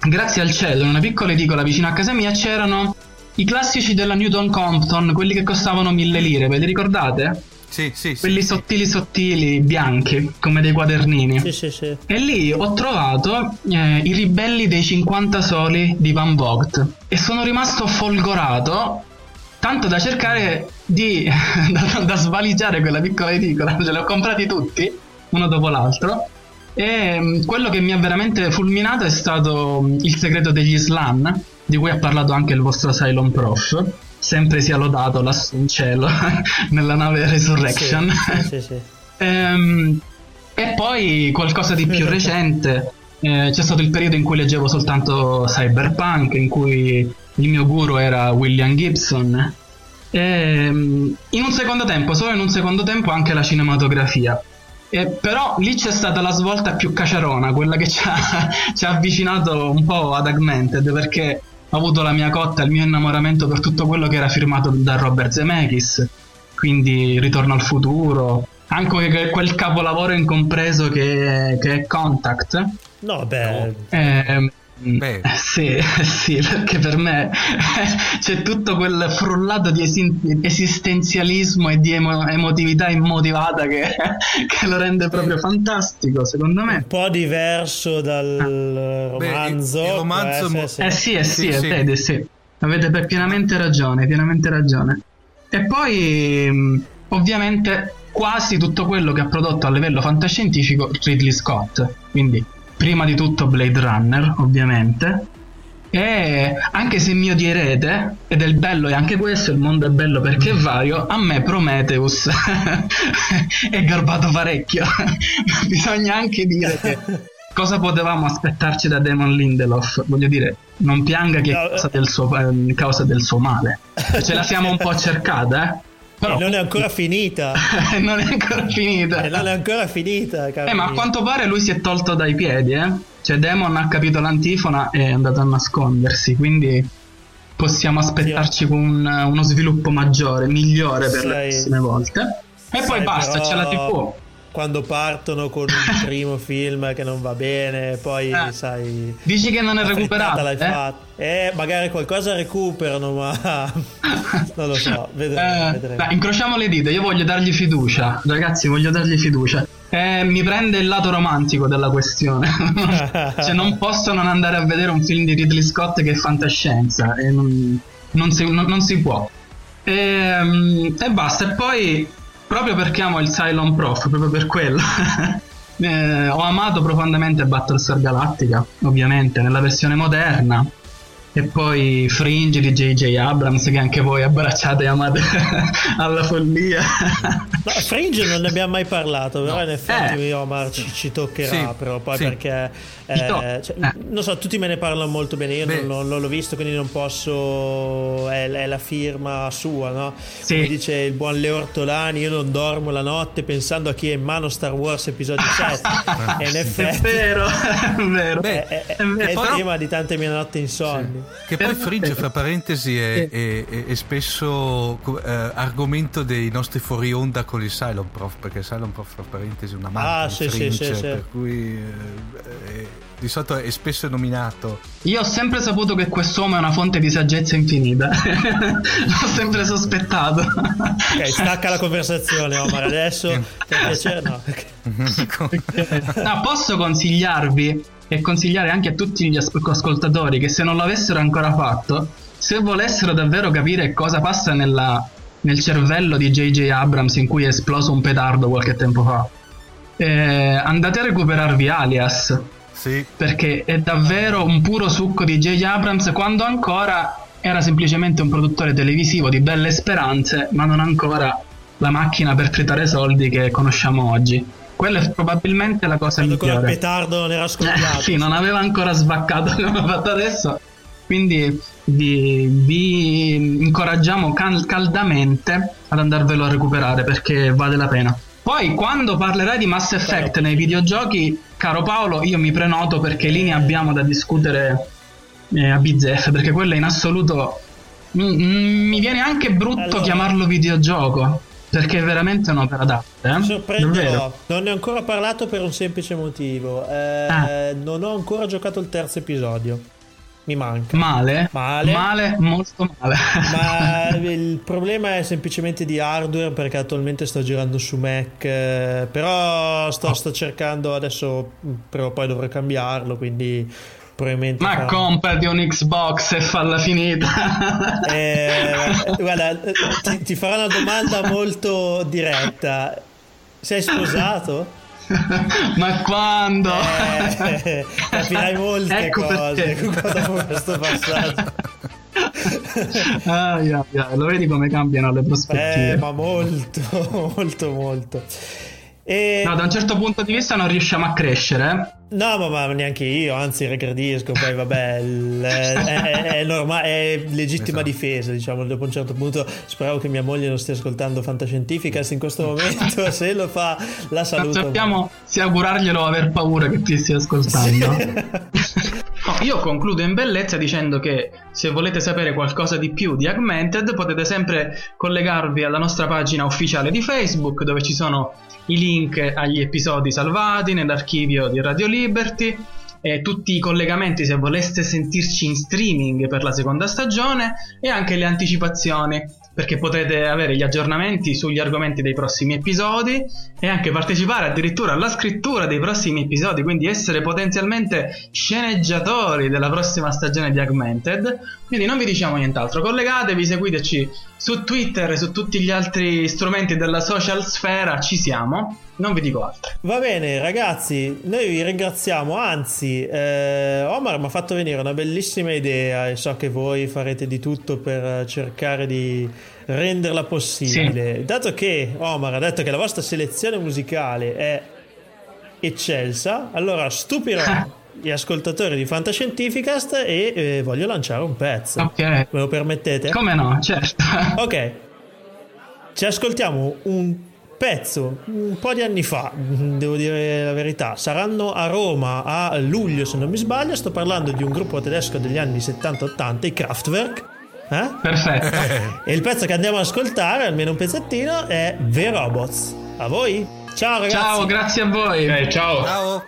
S5: grazie al cielo, in una piccola edicola vicino a casa mia c'erano i classici della Newton Compton, quelli che costavano mille lire, ve li ricordate?
S3: Sì, sì,
S5: quelli
S3: sì,
S5: sottili sottili, bianchi, come dei quadernini.
S2: Sì, sì, sì.
S5: E lì ho trovato eh, i ribelli dei 50 soli di Van Vogt e sono rimasto folgorato tanto da cercare di da, da svaligiare quella piccola edicola, ce li ho comprati tutti, uno dopo l'altro. E mm, quello che mi ha veramente fulminato è stato mm, il segreto degli slan, di cui ha parlato anche il vostro Cylon Prof. Sempre sia lodato lassù in cielo nella nave Resurrection.
S2: Sì, sì, sì.
S5: Ehm, e poi qualcosa di più recente, eh, c'è stato il periodo in cui leggevo soltanto Cyberpunk, in cui il mio guru era William Gibson. E, mm, in un secondo tempo, solo in un secondo tempo, anche la cinematografia. E però lì c'è stata la svolta più caciarona, quella che ci ha, ci ha avvicinato un po' ad Augmented, perché ho avuto la mia cotta, il mio innamoramento per tutto quello che era firmato da Robert Zemeckis, quindi Ritorno al futuro, anche que- quel capolavoro incompreso che, che è Contact.
S2: No, beh,
S5: Eh,
S3: Beh.
S5: eh, sì, sì, perché per me c'è tutto quel frullato di esi- esistenzialismo e di emo- emotività immotivata che, che lo rende proprio fantastico, secondo me.
S2: un po' diverso dal
S3: Beh,
S2: romanzo.
S3: il- il romanzo mo-
S5: Eh sì, eh sì,
S3: Sì,
S5: eh,
S3: sì.
S5: sì. Avete pienamente ragione, pienamente ragione. E poi, mh, ovviamente, quasi tutto quello che ha prodotto a livello fantascientifico Ridley Scott. Quindi, prima di tutto Blade Runner, ovviamente. E anche se mi odierete, ed è il bello, e anche questo, il mondo è bello perché è vario, a me Prometheus è garbato parecchio. Bisogna anche dire che cosa potevamo aspettarci da Damon Lindelof? Voglio dire, non pianga che è causa del suo, eh, causa del suo male. Ce la siamo un po' cercata, eh? Però
S2: E non è ancora finita.
S5: non è ancora finita.
S2: E non è ancora finita, caro
S5: Eh, ma a quanto pare lui si è tolto dai piedi, eh? Cioè, Demon ha capito l'antifona e è andato a nascondersi, quindi possiamo aspettarci un- uno sviluppo maggiore, migliore per le
S2: Sai-
S5: prossime volte. E poi
S2: Sai,
S5: basta,
S2: però,
S5: c'è la TV.
S2: Quando partono con un primo film che non va bene, poi
S5: Eh.
S2: sai.
S5: Dici che non è recuperato?
S2: l'hai
S5: eh?
S2: fatta. Eh, magari qualcosa recuperano, ma non lo so, vedremo.
S5: Eh,
S2: vedremo.
S5: dai, incrociamo le dita, io voglio dargli fiducia, ragazzi, voglio dargli fiducia. Eh, mi prende il lato romantico della questione. cioè, non posso non andare a vedere un film di Ridley Scott che è fantascienza. E non, non si, non- non si può. E, mm, e basta. E poi, proprio perché amo il Cylon Prof, proprio per quello. eh, ho amato profondamente Battlestar Galactica, ovviamente, nella versione moderna. E poi Fringe di J.J. Abrams, che anche voi abbracciate e amate alla follia.
S2: No, Fringe non ne abbiamo mai parlato, però in effetti
S5: Eh.
S2: Omar ci, ci toccherà,
S3: Sì,
S2: però poi
S3: sì.
S2: perché eh,
S5: to-
S2: cioè,
S5: eh.
S2: non so, tutti me ne parlano molto bene, io
S3: Beh.
S2: non, non- non l'ho visto, quindi non posso è, è la firma sua, no?
S5: Sì.
S2: Come dice il buon Leo Ortolani, io non dormo la notte pensando a chi è in mano Star Wars episodio 7. e in
S5: È
S2: effetti
S5: vero, è vero.
S3: Beh,
S2: è, è-
S5: è vero.
S2: è il
S5: Però-
S2: tema di tante mie notti insonni.
S3: Che poi Fringe, fra parentesi, è, è- è- è spesso eh, argomento dei nostri fuori onda con il Cylon Prof, perché il Cylon Prof, fra parentesi, è un amante
S2: Ah,
S3: di
S2: sì, sì,
S3: Fringe,
S2: sì, sì.
S3: per cui eh, è- di solito è spesso nominato.
S5: Io ho sempre saputo che quest'uomo è una fonte di saggezza infinita. L'ho sempre sospettato.
S2: Ok, stacca la conversazione, Omar. Adesso no.
S5: No, posso consigliarvi e consigliare anche a tutti gli ascoltatori che se non l'avessero ancora fatto, se volessero davvero capire cosa passa nella- nel cervello di J.J. Abrams in cui è esploso un petardo qualche tempo fa, eh, andate a recuperarvi Alias.
S3: Sì,
S5: perché è davvero un puro succo di J.J. Abrams quando ancora era semplicemente un produttore televisivo di belle speranze, ma non ancora la macchina per tritare soldi che conosciamo oggi. Quella è probabilmente la cosa
S2: Quando
S5: migliore.
S2: petardo non era
S5: Eh,
S2: scoppiato.
S5: sì, non aveva ancora svaccato come ha fatto adesso. Quindi vi, vi incoraggiamo cal- caldamente ad andarvelo a recuperare perché vale la pena. Poi quando parlerai di Mass Effect nei videogiochi, caro Paolo, io mi prenoto perché lì ne abbiamo da discutere eh, a bizzeffe, perché quello in assoluto... Mm, mm, mi viene anche brutto
S2: Allora.
S5: chiamarlo videogioco, perché è veramente un'opera d'arte. Eh?
S2: Sorprenderò, non ne ho ancora parlato per un semplice motivo. Eh,
S5: Ah.
S2: Non ho ancora giocato il terzo episodio. Mi manca.
S5: Male?
S2: Male.
S5: Male, molto male.
S2: Ma il problema è semplicemente di hardware perché attualmente sto girando su Mac, eh, però sto,
S5: Oh.
S2: sto cercando adesso, prima o poi dovrò cambiarlo, quindi probabilmente...
S5: Ma
S2: farò-
S5: comprati un Xbox e falla finita.
S2: Eh, guarda, ti, ti farò una domanda molto diretta. Sei sposato?
S5: Ma quando?
S2: Eh, capirai molte
S5: Ecco
S2: cose dopo questo passaggio.
S5: Ai, ai, ai, lo vedi come cambiano le prospettive?
S2: Eh, ma molto, molto, molto. E...
S5: No, da un certo punto di vista non riusciamo a crescere. Eh.
S2: No, ma, ma neanche io, anzi regredisco, poi vabbè, il- è, è, è normale, è legittima
S3: Esatto.
S2: difesa, diciamo, dopo un certo punto speravo che mia moglie non stia ascoltando Fantascientificas in questo momento, se lo fa la
S5: Non
S2: saluto.
S5: sappiamo se augurarglielo o aver paura che ti stia ascoltando. No, io concludo in bellezza dicendo che se volete sapere qualcosa di più di Augmented potete sempre collegarvi alla nostra pagina ufficiale di Facebook dove ci sono i link agli episodi salvati nell'archivio di Radio Liberty e tutti i collegamenti se voleste sentirci in streaming per la seconda stagione e anche le anticipazioni perché potete avere gli aggiornamenti sugli argomenti dei prossimi episodi e anche partecipare addirittura alla scrittura dei prossimi episodi, quindi essere potenzialmente sceneggiatori della prossima stagione di Augmented. Quindi non vi diciamo nient'altro, collegatevi, seguiteci su Twitter e su tutti gli altri strumenti della social sfera, ci siamo, non vi dico altro.
S2: Va bene ragazzi, noi vi ringraziamo, anzi eh, Omar mi ha fatto venire una bellissima idea e so che voi farete di tutto per cercare di renderla possibile. Dato che Omar ha detto che la vostra selezione musicale è eccelsa, allora stupirò gli ascoltatori di Fantascientificast e eh, voglio lanciare un pezzo.
S5: Ok,
S2: Me lo permettete?
S5: come no, certo.
S2: Ok, ci ascoltiamo un pezzo un po' di anni fa, devo dire la verità. Saranno a Roma a luglio, se non mi sbaglio. Sto parlando di un gruppo tedesco degli anni 70-80, i Kraftwerk. Eh?
S5: Perfetto.
S2: E il pezzo che andiamo ad ascoltare, almeno un pezzettino, è The Robots. A voi? Ciao ragazzi.
S5: Ciao, grazie a voi.
S6: Eh, ciao.
S3: Ciao.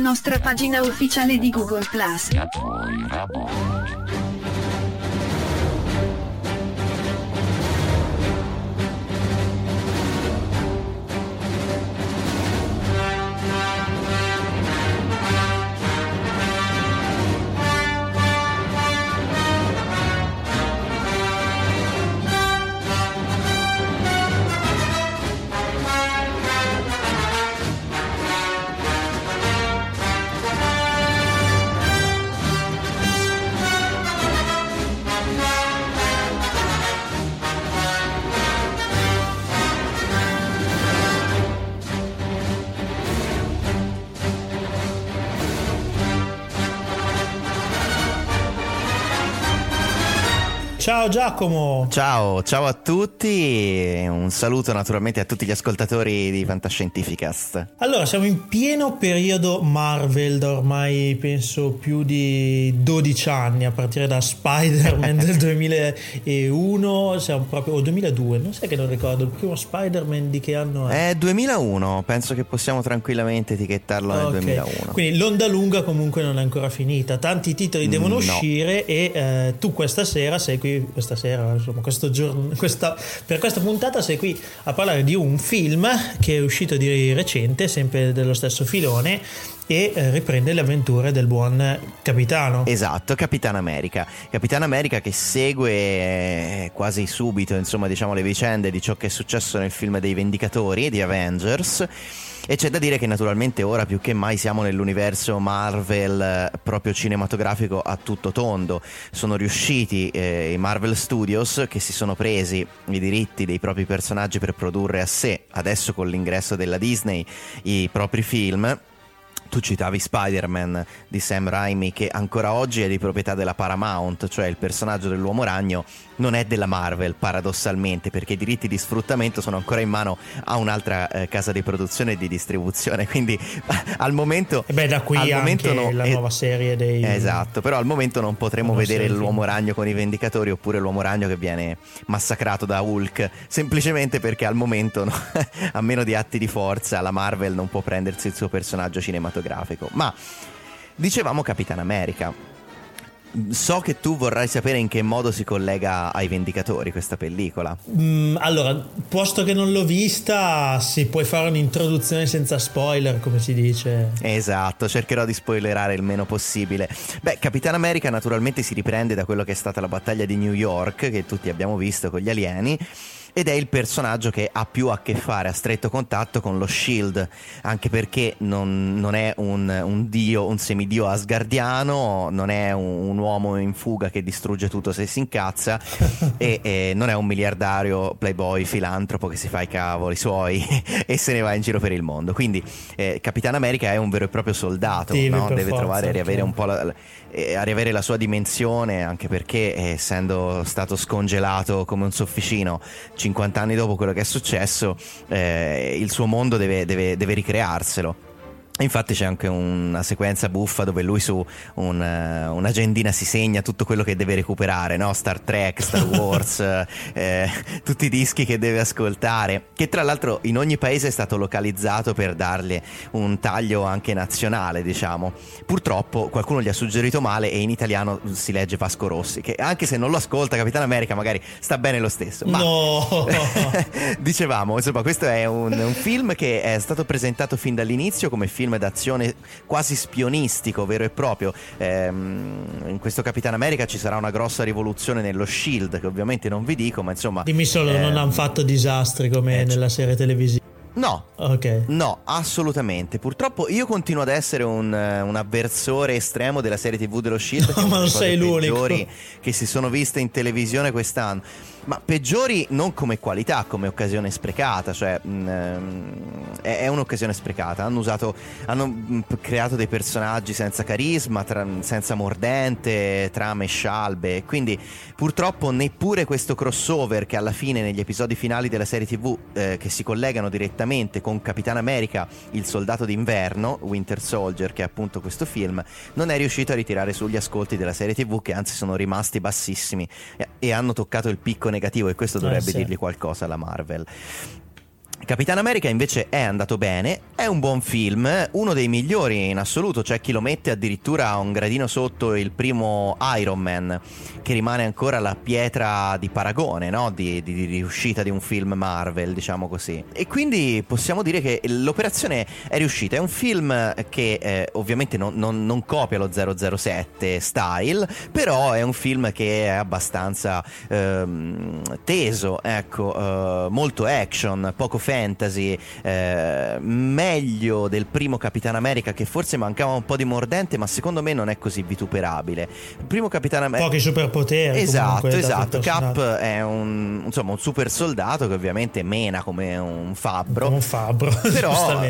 S1: Nostra pagina ufficiale di Google
S2: Ciao Giacomo.
S8: Ciao, ciao a tutti. Un saluto naturalmente a tutti gli ascoltatori di Fantascientificast.
S2: Allora, siamo in pieno periodo Marvel da ormai penso più di 12 anni, a partire da Spider-Man del 2001, siamo proprio o 2002, non sai che non ricordo, il primo Spider-Man di che anno è?
S8: È 2001, penso che possiamo tranquillamente etichettarlo nel
S2: Ok,
S8: 2001.
S2: Quindi l'onda lunga comunque non è ancora finita, tanti titoli devono
S8: No.
S2: uscire e eh, tu questa sera sei qui, questa sera, insomma, giorno, questa, per questa puntata sei qui a parlare di un film che è uscito di recente, sempre dello stesso filone e eh, riprende le avventure del buon capitano.
S8: Esatto, Capitan America. Capitan America che segue eh, quasi subito, insomma, diciamo le vicende di ciò che è successo nel film dei Vendicatori di Avengers. E c'è da dire che naturalmente ora più che mai siamo nell'universo Marvel eh, proprio cinematografico a tutto tondo. Sono riusciti eh, i Marvel Studios che si sono presi i diritti dei propri personaggi per produrre a sé, adesso con l'ingresso della Disney, i propri film. Tu citavi Spider-Man di Sam Raimi che ancora oggi è di proprietà della Paramount, cioè il personaggio dell'uomo ragno non è della Marvel paradossalmente perché i diritti di sfruttamento sono ancora in mano a un'altra eh, casa di produzione e di distribuzione, quindi al momento...
S2: E beh, da qui
S8: al momento no-
S2: la
S8: eh,
S2: nuova serie dei...
S8: Esatto, però al momento non potremo vedere l'uomo ragno con i vendicatori oppure l'uomo ragno che viene massacrato da Hulk, semplicemente perché al momento, no, a meno di atti di forza, la Marvel non può prendersi il suo personaggio cinematografico. Ma dicevamo Capitan America. So che tu vorrai sapere in che modo si collega ai Vendicatori questa pellicola.
S2: Mm, allora, posto che non l'ho vista, si puoi fare un'introduzione senza spoiler, come si dice.
S8: Esatto, cercherò di spoilerare il meno possibile. Beh, Capitan America naturalmente si riprende da quello che è stata la battaglia di New York, che tutti abbiamo visto con gli alieni. Ed è il personaggio che ha più a che fare, a stretto contatto con lo Shield, anche perché non, non è un, un dio, un semidio asgardiano, non è un, un uomo in fuga che distrugge tutto se si incazza, e, e non è un miliardario playboy filantropo che si fa i cavoli suoi e se ne va in giro per il mondo. Quindi eh, Capitan America è un vero e proprio soldato,
S2: Deve
S8: no? deve
S2: forza,
S8: trovare e riavere un po' la- a riavere la sua dimensione, anche perché eh, essendo stato scongelato come un sofficino 50 anni dopo quello che è successo, eh, il suo mondo deve, deve- deve ricrearselo. Infatti c'è anche una sequenza buffa dove lui su un, eh, un'agendina si segna tutto quello che deve recuperare, no? Star Trek, Star Wars, eh, tutti i dischi che deve ascoltare, che tra l'altro in ogni paese è stato localizzato per dargli un taglio anche nazionale, diciamo. Purtroppo qualcuno gli ha suggerito male e in italiano si legge Vasco Rossi, che anche se non lo ascolta Capitano America magari sta bene lo stesso. Ma
S2: No!
S8: Dicevamo, insomma, questo è un, un film che è stato presentato fin dall'inizio come film d'azione quasi spionistico, vero e proprio. Ehm, in questo Capitan America ci sarà una grossa rivoluzione nello Shield, che ovviamente non vi dico, ma insomma.
S2: Dimmi solo, non
S8: ehm,
S2: hanno fatto disastri come
S8: eh,
S2: nella serie televisiva.
S8: No,
S2: Ok.
S8: No, assolutamente. Purtroppo io continuo ad essere un, eh, un avversore estremo della serie TV dello Shield.
S2: No, ma non sei l'unico.
S8: che si sono viste in televisione quest'anno. Ma peggiori non come qualità, come occasione sprecata. Cioè, mh, ehm, è, è un'occasione sprecata. Hanno usato, hanno mh, creato dei personaggi senza carisma, tra- senza mordente, trame scialbe. Quindi, purtroppo, neppure questo crossover che alla fine, negli episodi finali della serie TV, eh, che si collegano direttamente con Capitan America, il soldato d'inverno, Winter Soldier, che è appunto questo film, non è riuscito a ritirare sugli ascolti della serie TV, che anzi sono rimasti bassissimi e, e hanno toccato il picco negativo, e questo
S2: Eh,
S8: dovrebbe
S2: sì.
S8: dirgli qualcosa alla Marvel. Capitan America invece è andato bene, è un buon film, uno dei migliori in assoluto, c'è chi lo mette addirittura un gradino sotto il primo Iron Man, che rimane ancora la pietra di paragone, no? di, di- di riuscita di un film Marvel, diciamo così. E quindi possiamo dire che l'operazione è riuscita, è un film che eh, ovviamente non, non- non copia lo 007 style, però è un film che è abbastanza ehm, teso, ecco, eh, molto action, poco fantasy, eh, meglio del primo Capitan America che forse mancava un po' di mordente, ma secondo me non è così vituperabile. Il primo Capitan America...
S2: Pochi superpoteri.
S8: Esatto,
S2: comunque,
S8: esatto.
S2: personaggio.
S8: Cap è un, insomma, un super soldato che ovviamente mena come un fabbro.
S2: Come un fabbro,
S8: però,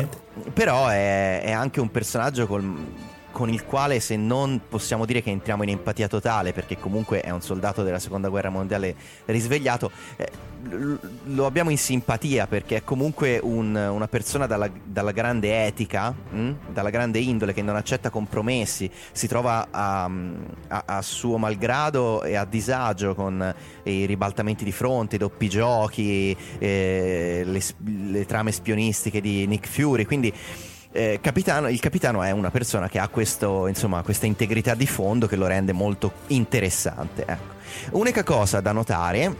S8: però è, è anche un personaggio col- con il quale se non possiamo dire che entriamo in empatia totale perché comunque è un soldato della seconda guerra mondiale risvegliato eh, lo abbiamo in simpatia perché è comunque un, una persona dalla, dalla grande etica mh? Hm, dalla grande indole che non accetta compromessi si trova a, a, a suo malgrado e a disagio con i ribaltamenti di fronte i doppi giochi eh, le, le trame spionistiche di Nick Fury quindi eh, capitano, il capitano è una persona che ha questo, insomma, questa integrità di fondo che lo rende molto interessante. Ecco. Unica cosa da notare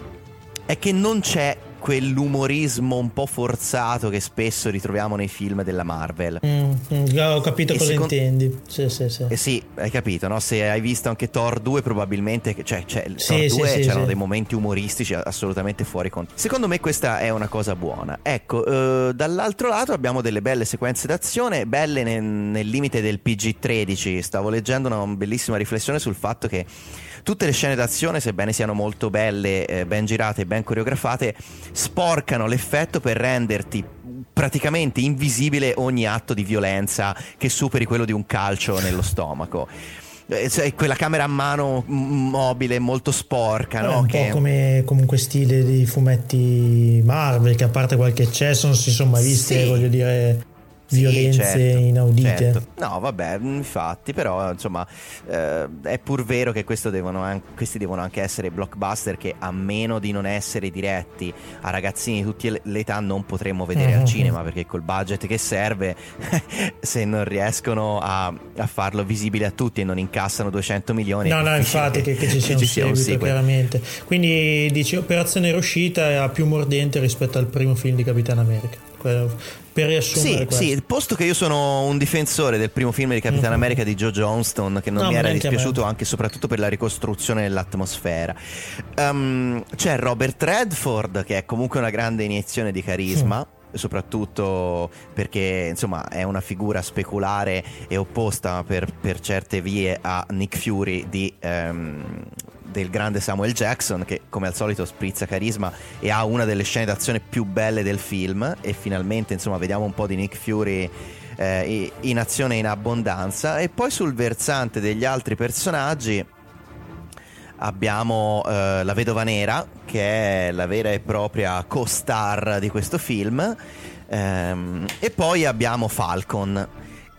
S8: è che non c'è quell'umorismo un po' forzato che spesso ritroviamo nei film della Marvel.
S2: Mm, mm, ho capito e cosa secondo... intendi. Sì, sì, sì.
S8: Eh sì, hai capito, no? Se hai visto anche Thor 2 probabilmente, cioè, cioè sì, Thor 2 sì, c'erano dei momenti umoristici assolutamente fuori conto. Secondo me questa è una cosa buona. Ecco, eh, dall'altro lato abbiamo delle belle sequenze d'azione, belle nel, nel limite del PG-13. Stavo leggendo una bellissima riflessione sul fatto che Tutte le scene d'azione, sebbene siano molto belle, eh, ben girate e ben coreografate, sporcano l'effetto per renderti praticamente invisibile ogni atto di violenza che superi quello di un calcio nello stomaco eh, cioè, quella camera a mano mobile molto sporca, no?
S2: un che... po' come comunque stile di fumetti Marvel, che a parte qualche eccesso non si sono mai visti, sì. voglio dire violenze certo, inaudite. Certo.
S8: No, vabbè, infatti, però insomma eh, è pur vero che devono, questi devono anche essere blockbuster che a meno di non essere diretti a ragazzini di tutte le età non potremmo vedere mm-hmm. al cinema perché col budget che serve se non riescono a, a, farlo visibile a tutti e non incassano 200 milioni.
S2: No, no, infatti che, che, ci sia un, seguito, un seguito, chiaramente. Quindi dici Operazione Riuscita è più mordente rispetto al primo film di Capitan America per riassumere
S8: sì, sì, posto che io sono un difensore del primo film di Capitan mm-hmm. America di Joe Johnston che non no, mi era dispiaciuto anche e soprattutto per la ricostruzione dell'atmosfera. Um, c'è Robert Redford che è comunque una grande iniezione di carisma mm soprattutto perché insomma è una figura speculare e opposta per, per certe vie a Nick Fury di, um, del grande Samuel Jackson che come al solito sprizza carisma e ha una delle scene d'azione più belle del film. E finalmente insomma vediamo un po' di Nick Fury eh, in azione in abbondanza. E poi sul versante degli altri personaggi abbiamo eh, la vedova nera che è la vera e propria co-star di questo film. Ehm, e poi abbiamo Falcon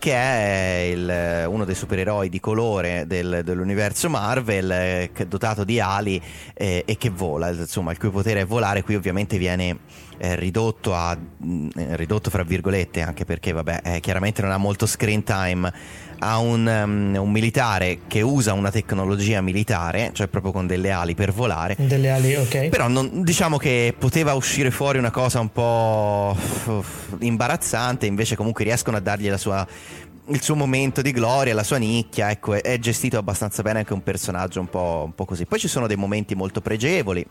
S8: che è il, uno dei supereroi di colore del, dell'universo Marvel, eh, dotato di ali eh, e che vola, insomma il cui potere è volare, qui ovviamente viene eh, ridotto a mh, mm, ridotto fra virgolette, anche perché vabbè, eh, chiaramente non ha molto screen time a un, um, un, militare che usa una tecnologia militare, cioè proprio con delle ali per volare.
S2: Delle ali, ok.
S8: Però non, diciamo che poteva uscire fuori una cosa un po' imbarazzante, invece comunque riescono a dargli la sua il suo momento di gloria, la sua nicchia, ecco, è gestito abbastanza bene anche un personaggio un po', un po' così. Poi ci sono dei momenti molto pregevoli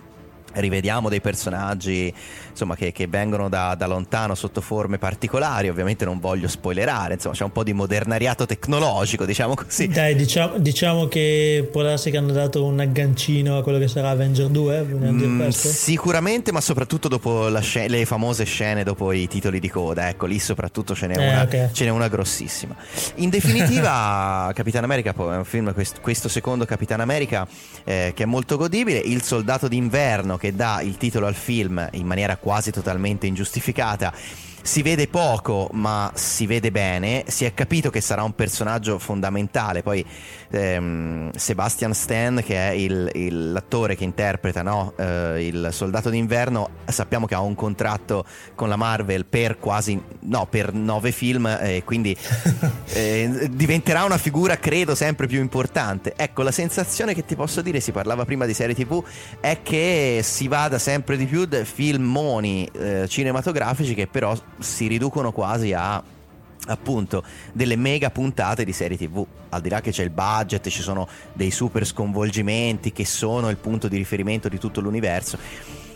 S8: rivediamo dei personaggi insomma, che, che, vengono da, da, lontano sotto forme particolari ovviamente non voglio spoilerare insomma c'è un po' di modernariato tecnologico diciamo così.
S2: Dai diciamo, diciamo che può darsi che hanno dato un aggancino a quello che sarà Avenger 2
S8: mm, sicuramente ma soprattutto dopo scena, le famose scene dopo i titoli di coda ecco lì soprattutto ce n'è, eh, una, okay. ce n'è una grossissima. In definitiva Capitan America è un film questo, questo secondo Capitan America eh, che è molto godibile. Il soldato d'inverno che dà il titolo al film in maniera quasi totalmente ingiustificata si vede poco ma si vede bene, si è capito che sarà un personaggio fondamentale, poi ehm, Sebastian Stan che è il, il, l'attore che interpreta no? eh, il soldato d'inverno, sappiamo che ha un contratto con la Marvel per quasi, no, per nove film e quindi eh, diventerà una figura credo sempre più importante. Ecco, la sensazione che ti posso dire, si parlava prima di serie tv, è che si vada sempre di più da filmoni eh, cinematografici che però si riducono quasi a appunto delle mega puntate di serie tv al di là che c'è il budget ci sono dei super sconvolgimenti che sono il punto di riferimento di tutto l'universo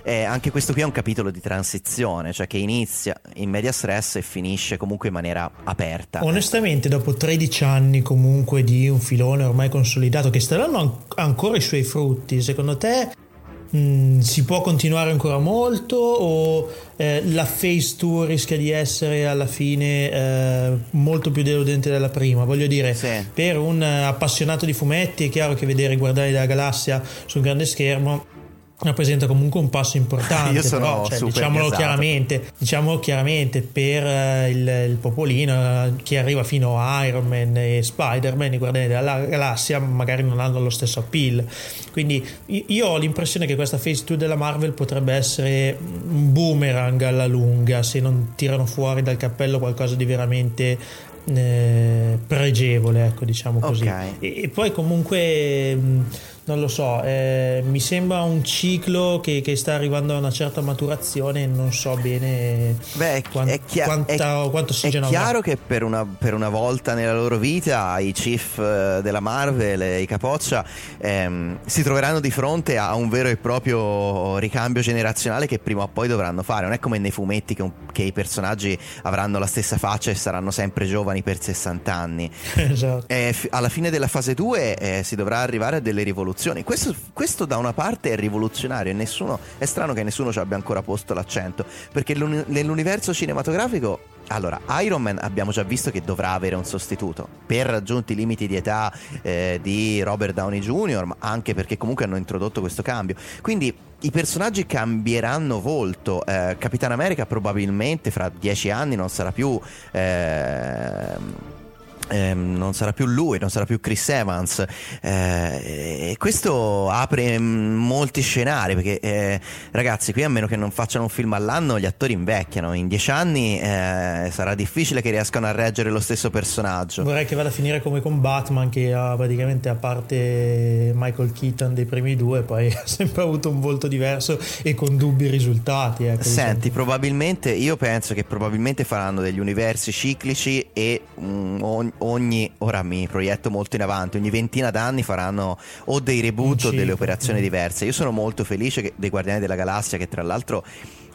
S8: eh, anche questo qui è un capitolo di transizione, cioè che inizia in media stress e finisce comunque in maniera aperta.
S2: Onestamente, dopo 13 anni comunque di un filone ormai consolidato, che staranno an- ancora i suoi frutti, secondo te mh, si può continuare ancora molto o eh, la phase 2 rischia di essere alla fine eh, molto più deludente della prima? Voglio dire,
S8: Sì.
S2: per un appassionato di fumetti è chiaro che vedere i Guardiani della Galassia sul grande schermo rappresenta comunque un passo importante
S8: Io sono
S2: però, cioè, diciamolo chiaramente diciamolo chiaramente per eh, il, il popolino eh, chi arriva fino a Iron Man e Spider-Man i Guardiani della Galassia magari non hanno lo stesso appeal. Quindi io ho l'impressione che questa Phase 2 della Marvel potrebbe essere un boomerang alla lunga se non tirano fuori dal cappello qualcosa di veramente eh, pregevole ecco diciamo così.
S8: Ok.
S2: e, e poi comunque mh, non lo so, eh, mi sembra un ciclo che, che sta arrivando a una certa maturazione e non so bene
S8: Beh, è,
S2: quan-
S8: è chia-
S2: quanta-
S8: è-
S2: quanto
S8: è
S2: ossigeno
S8: chiaro
S2: avrà.
S8: che per una, per una volta nella loro vita i chief eh, della Marvel e i capoccia ehm, si troveranno di fronte a un vero e proprio ricambio generazionale che prima o poi dovranno fare. Non è come nei fumetti che, un- che i personaggi avranno la stessa faccia e saranno sempre giovani per 60 anni.
S2: esatto.
S8: Eh, fi- alla fine della fase 2 eh, si dovrà arrivare a delle rivoluzioni. Questo, questo da una parte è rivoluzionario e nessuno, è strano che nessuno ci abbia ancora posto l'accento, perché l'uni- nell'universo cinematografico, allora, Iron Man abbiamo già visto che dovrà avere un sostituto, per raggiunti i limiti di età eh, di Robert Downey Jr., ma anche perché comunque hanno introdotto questo cambio. Quindi i personaggi cambieranno volto. Eh, Capitan America probabilmente fra dieci anni non sarà più... ehm, ehm, non sarà più lui, non sarà più Chris Evans. Eh, e questo apre mm, molti scenari perché, eh, ragazzi, qui a meno che non facciano un film all'anno, gli attori invecchiano. In dieci anni eh, sarà difficile che riescano a reggere lo stesso personaggio.
S2: Vorrei che vada a finire come con Batman che ha praticamente a parte Michael Keaton dei primi due poi ha sempre avuto un volto diverso e con dubbi risultati. Ecco,
S8: Senti, probabilmente io penso che probabilmente faranno degli universi ciclici e mm, ogni, ogni- ora mi proietto molto in avanti, ogni ventina d'anni faranno o dei reboot o delle operazioni diverse. Io sono molto felice che- dei Guardiani della Galassia che tra l'altro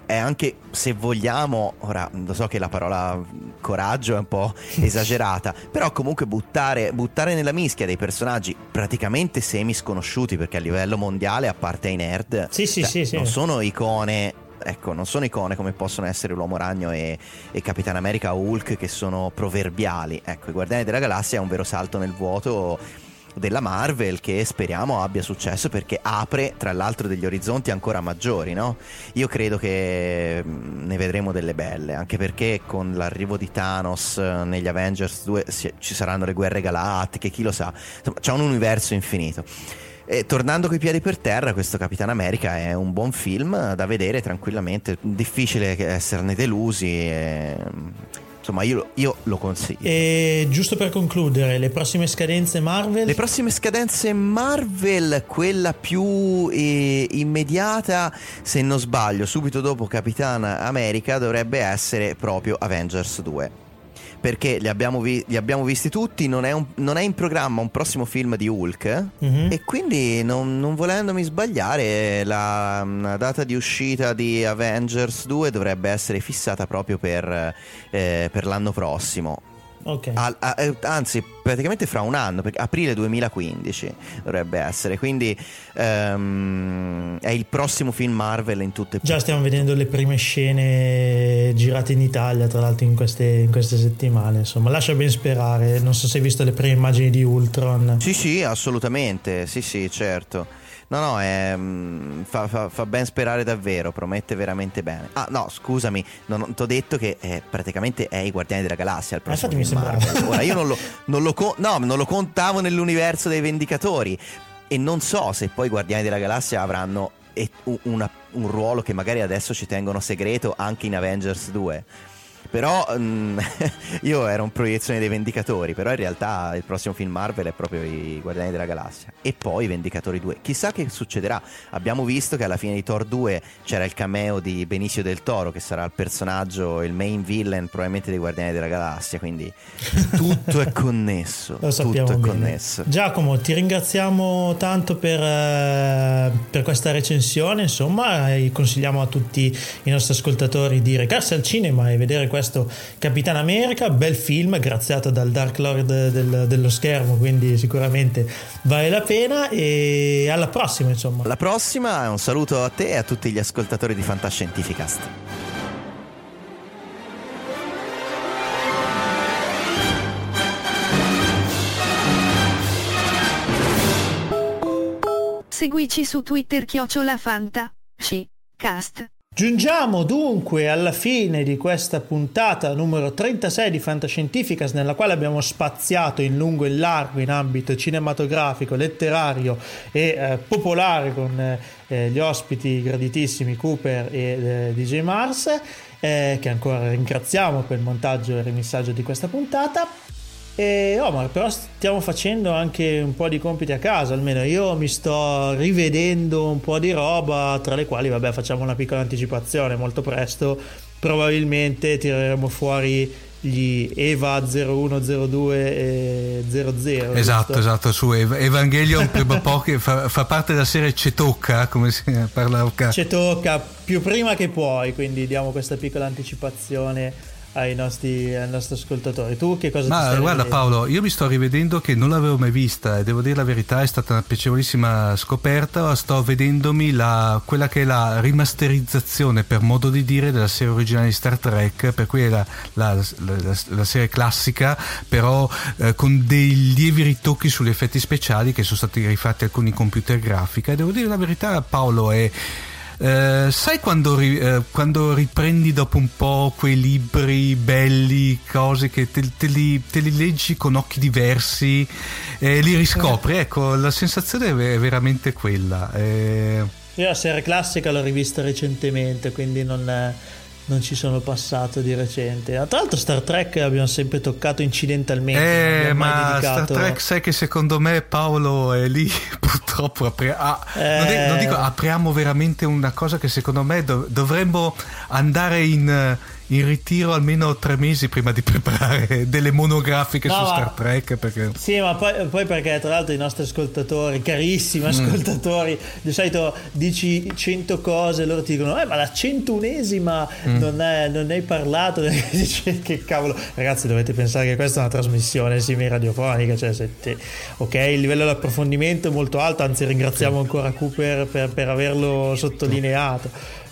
S8: è anche se vogliamo, ora lo so che la parola coraggio è un po' esagerata, però comunque buttare, buttare nella mischia dei personaggi praticamente semi sconosciuti perché a livello mondiale, a parte i nerd,
S2: Sì, sì,
S8: cioè,
S2: sì.
S8: non sono icone. Ecco, non sono icone come possono essere l'Uomo Ragno e, e Capitan America o Hulk che sono proverbiali. Ecco, i Guardiani della Galassia è un vero salto nel vuoto della Marvel che speriamo abbia successo perché apre tra l'altro degli orizzonti ancora maggiori, no? Io credo che mm, ne vedremo delle belle, anche perché con l'arrivo di Thanos eh, negli Avengers 2 si- ci saranno le guerre galattiche, chi lo sa. Insomma, c'è un universo infinito. E tornando coi piedi per terra, questo Capitan America è un buon film da vedere tranquillamente. Difficile esserne delusi. e, insomma, io, io lo consiglio.
S2: E giusto per concludere, le prossime scadenze Marvel?
S8: Le prossime scadenze Marvel, quella più eh, immediata, se non sbaglio, subito dopo Capitan America, dovrebbe essere proprio Avengers 2. Perché li abbiamo, vi- li abbiamo visti tutti, non è, un- non è in programma un prossimo film di Hulk.
S2: Mhm.
S8: E quindi, non, non volendomi sbagliare, la, la data di uscita di Avengers 2 dovrebbe essere fissata proprio per, eh, per l'anno prossimo.
S2: Ok.
S8: Al- a- eh, anzi, praticamente fra un anno, perché aprile 2015 dovrebbe essere. Quindi ehm, è il prossimo film Marvel in tutte
S2: Già stiamo vedendo le prime scene girate in Italia, tra l'altro in queste, in queste settimane. Insomma, lascia ben sperare. Non so se hai visto le prime immagini di Ultron.
S8: Sì, sì, assolutamente. Sì, sì, certo. No, no, è, mm, fa, fa- fa ben sperare davvero, promette veramente bene. Ah, no, scusami, non ti ho detto che eh, praticamente è i Guardiani della Galassia il prossimo
S2: mi sembrava.
S8: Ora, io non lo, non lo no, non lo contavo nell'universo dei Vendicatori e non so se poi i Guardiani della Galassia avranno una- un ruolo che magari adesso ci tengono segreto anche in Avengers 2. Però mm, io ero in proiezione dei Vendicatori, però in realtà il prossimo film Marvel è proprio i Guardiani della Galassia. E poi i Vendicatori 2. Chissà che succederà. Abbiamo visto che alla fine di Thor 2 c'era il cameo di Benicio del Toro, che sarà il personaggio, il main villain probabilmente dei Guardiani della Galassia. Quindi tutto è connesso.
S2: Lo sappiamo
S8: tutto è
S2: bene.
S8: connesso.
S2: Giacomo, ti ringraziamo tanto per, eh, per questa recensione. Insomma, e consigliamo a tutti i nostri ascoltatori di recarsi al cinema e vedere questa questo Capitan America, bel film graziato dal Dark Lord del- dello schermo, quindi sicuramente vale la pena e alla prossima insomma.
S8: Alla prossima, un saluto a te e a tutti gli ascoltatori di Fantascientificast.
S1: Seguici su Twitter chiocciola Fanta. C. Cast.
S2: Giungiamo dunque alla fine di questa puntata numero 36 di Fantascientificas nella quale abbiamo spaziato in lungo e in largo in ambito cinematografico, letterario e eh, popolare con eh, gli ospiti graditissimi Cooper e eh, DJ Mars eh, che ancora ringraziamo per il montaggio e il rimissaggio di questa puntata. E Omar, però stiamo facendo anche un po' di compiti a casa, almeno io mi sto rivedendo un po' di roba, tra le quali, vabbè, facciamo una piccola anticipazione, molto presto probabilmente tireremo fuori gli EVA 0102 e 00.
S3: Esatto,
S2: giusto?
S3: esatto, su Ev- Evangelion prima poi fa, fa parte della serie Cetocca, come si parla
S2: Ci tocca più prima che poi, quindi diamo questa piccola anticipazione ai nostri, ai nostri ascoltatori. Tu che cosa
S3: Ma guarda
S2: rivedendo?
S3: Paolo, io mi sto rivedendo che non l'avevo mai vista e devo dire la verità, è stata una piacevolissima scoperta. Sto vedendomi la- quella che è la rimasterizzazione, per modo di dire, della serie originale di Star Trek, per cui è la, la- la- la serie classica, però eh, con dei lievi ritocchi sugli effetti speciali che sono stati rifatti alcuni computer grafica. E devo dire la verità, Paolo, è. Eh, sai quando, ri- eh, quando riprendi dopo un po' quei libri belli, cose che te, te li, te li leggi con occhi diversi e li riscopri? Ecco, la sensazione è ve- veramente quella. Eh,
S2: Io la serie classica l'ho rivista recentemente, quindi non, non ci sono passato di recente. Ah, Tra l'altro Star Trek abbiamo sempre toccato incidentalmente.
S3: eh, ma
S2: dedicato...
S3: Star Trek, sai che secondo me Paolo è lì, purtroppo. apri- ah, non, è- non
S2: Eh.
S3: dico apriamo veramente una cosa che secondo me dov- dovremmo andare in. In ritiro almeno tre mesi prima di preparare delle monografiche
S2: No,
S3: su Star Trek perché
S2: Sì, ma poi, poi perché tra l'altro i nostri ascoltatori, carissimi
S3: Mm.
S2: ascoltatori, di solito dici 100 cose, loro ti dicono, eh ma la centunesima
S3: Mm.
S2: non, è- non ne hai parlato, che cavolo, ragazzi dovete pensare che questa è una trasmissione semi radiofonica, cioè se te- ok, il livello di approfondimento è molto alto, anzi ringraziamo ancora Cooper per, per averlo sottolineato.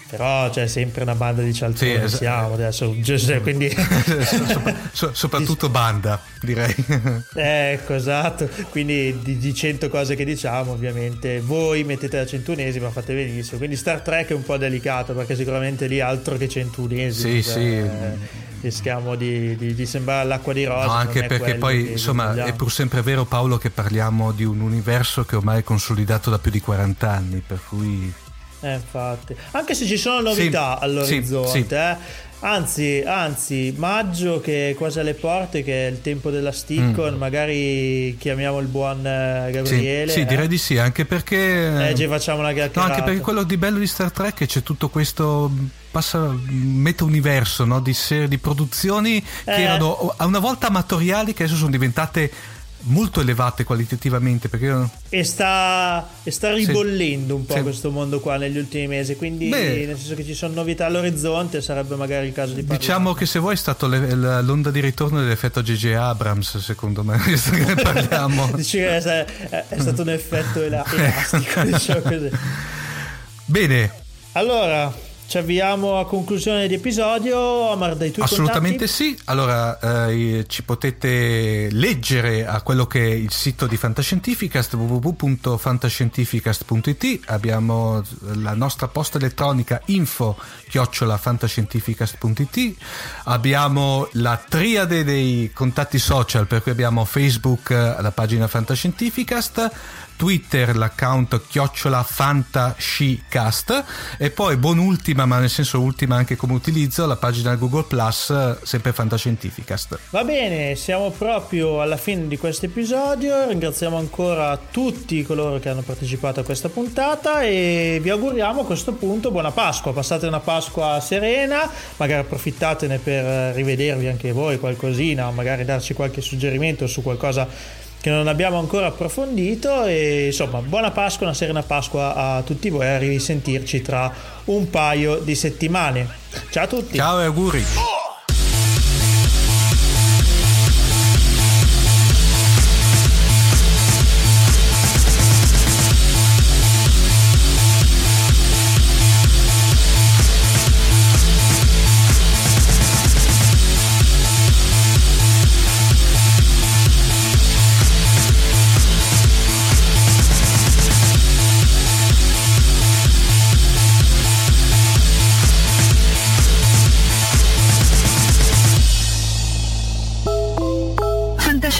S2: Però c'è sempre una banda di cialtroni,
S3: Sì, es-
S2: siamo adesso, giusto, quindi
S3: Sopra- so- soprattutto banda direi
S2: Ecco, esatto. Quindi di, di 100 cose che diciamo, ovviamente, voi mettete la centunesima, fate benissimo. Quindi Star Trek è un po' delicato perché sicuramente lì altro che centunesima.
S3: Sì,
S2: cioè,
S3: sì.
S2: eh, Rischiamo di, di- di sembrare l'acqua di rosa.
S3: No, anche perché poi insomma è
S2: vogliamo.
S3: pur sempre vero Paolo che parliamo di un universo che ormai è consolidato da più di 40 anni per cui
S2: Eh, infatti. Anche se ci sono novità
S3: Sì,
S2: all'orizzonte,
S3: sì, sì.
S2: eh. Anzi, anzi, maggio che è quasi alle porte, che è il tempo della Stickon, magari chiamiamo il buon eh,
S3: Mm.
S2: Gabriele.
S3: sì,
S2: eh.
S3: direi di sì anche perché
S2: Eh, ci facciamo una
S3: No,
S2: chiacchierata.
S3: anche perché quello di bello di Star Trek è che c'è tutto questo passa meta universo no? di, serie, di produzioni che
S2: Eh.
S3: erano a una volta amatoriali che adesso sono diventate molto elevate qualitativamente perché
S2: E sta, e sta ribollendo un po'
S3: Sì.
S2: questo mondo qua negli ultimi mesi, quindi
S3: Beh.
S2: nel senso che ci sono novità all'orizzonte, sarebbe magari il caso di parlare.
S3: diciamo che se vuoi è la- l'onda di ritorno dell'effetto J.J. Abrams secondo me visto che ne parliamo
S2: Dici che è, è- stato un effetto ela- elastico, diciamo così.
S3: bene
S2: Allora, ci avviamo a conclusione di episodio. Omar, dai tuoi
S3: Assolutamente
S2: contatti?
S3: sì, allora eh, ci potete leggere a quello che è il sito di Fantascientificast www.fantascientificast.it abbiamo la nostra posta elettronica info chiocciolafantascientificast.it abbiamo la triade dei contatti social per cui abbiamo Facebook eh, la pagina Fantascientificast Twitter l'account chiocciola fantascicast e poi buon'ultima ma nel senso ultima anche come utilizzo la pagina Google Plus sempre Fantascientificast
S2: Va bene, siamo proprio alla fine di questo episodio. Ringraziamo ancora tutti coloro che hanno partecipato a questa puntata e vi auguriamo a questo punto buona Pasqua. Passate una Pasqua serena, magari approfittatene per eh, rivedervi anche voi qualcosina, magari darci qualche suggerimento su qualcosa che non abbiamo ancora approfondito e insomma buona Pasqua, una serena Pasqua a tutti voi a risentirci tra un paio di settimane. Ciao a tutti!
S3: ciao e auguri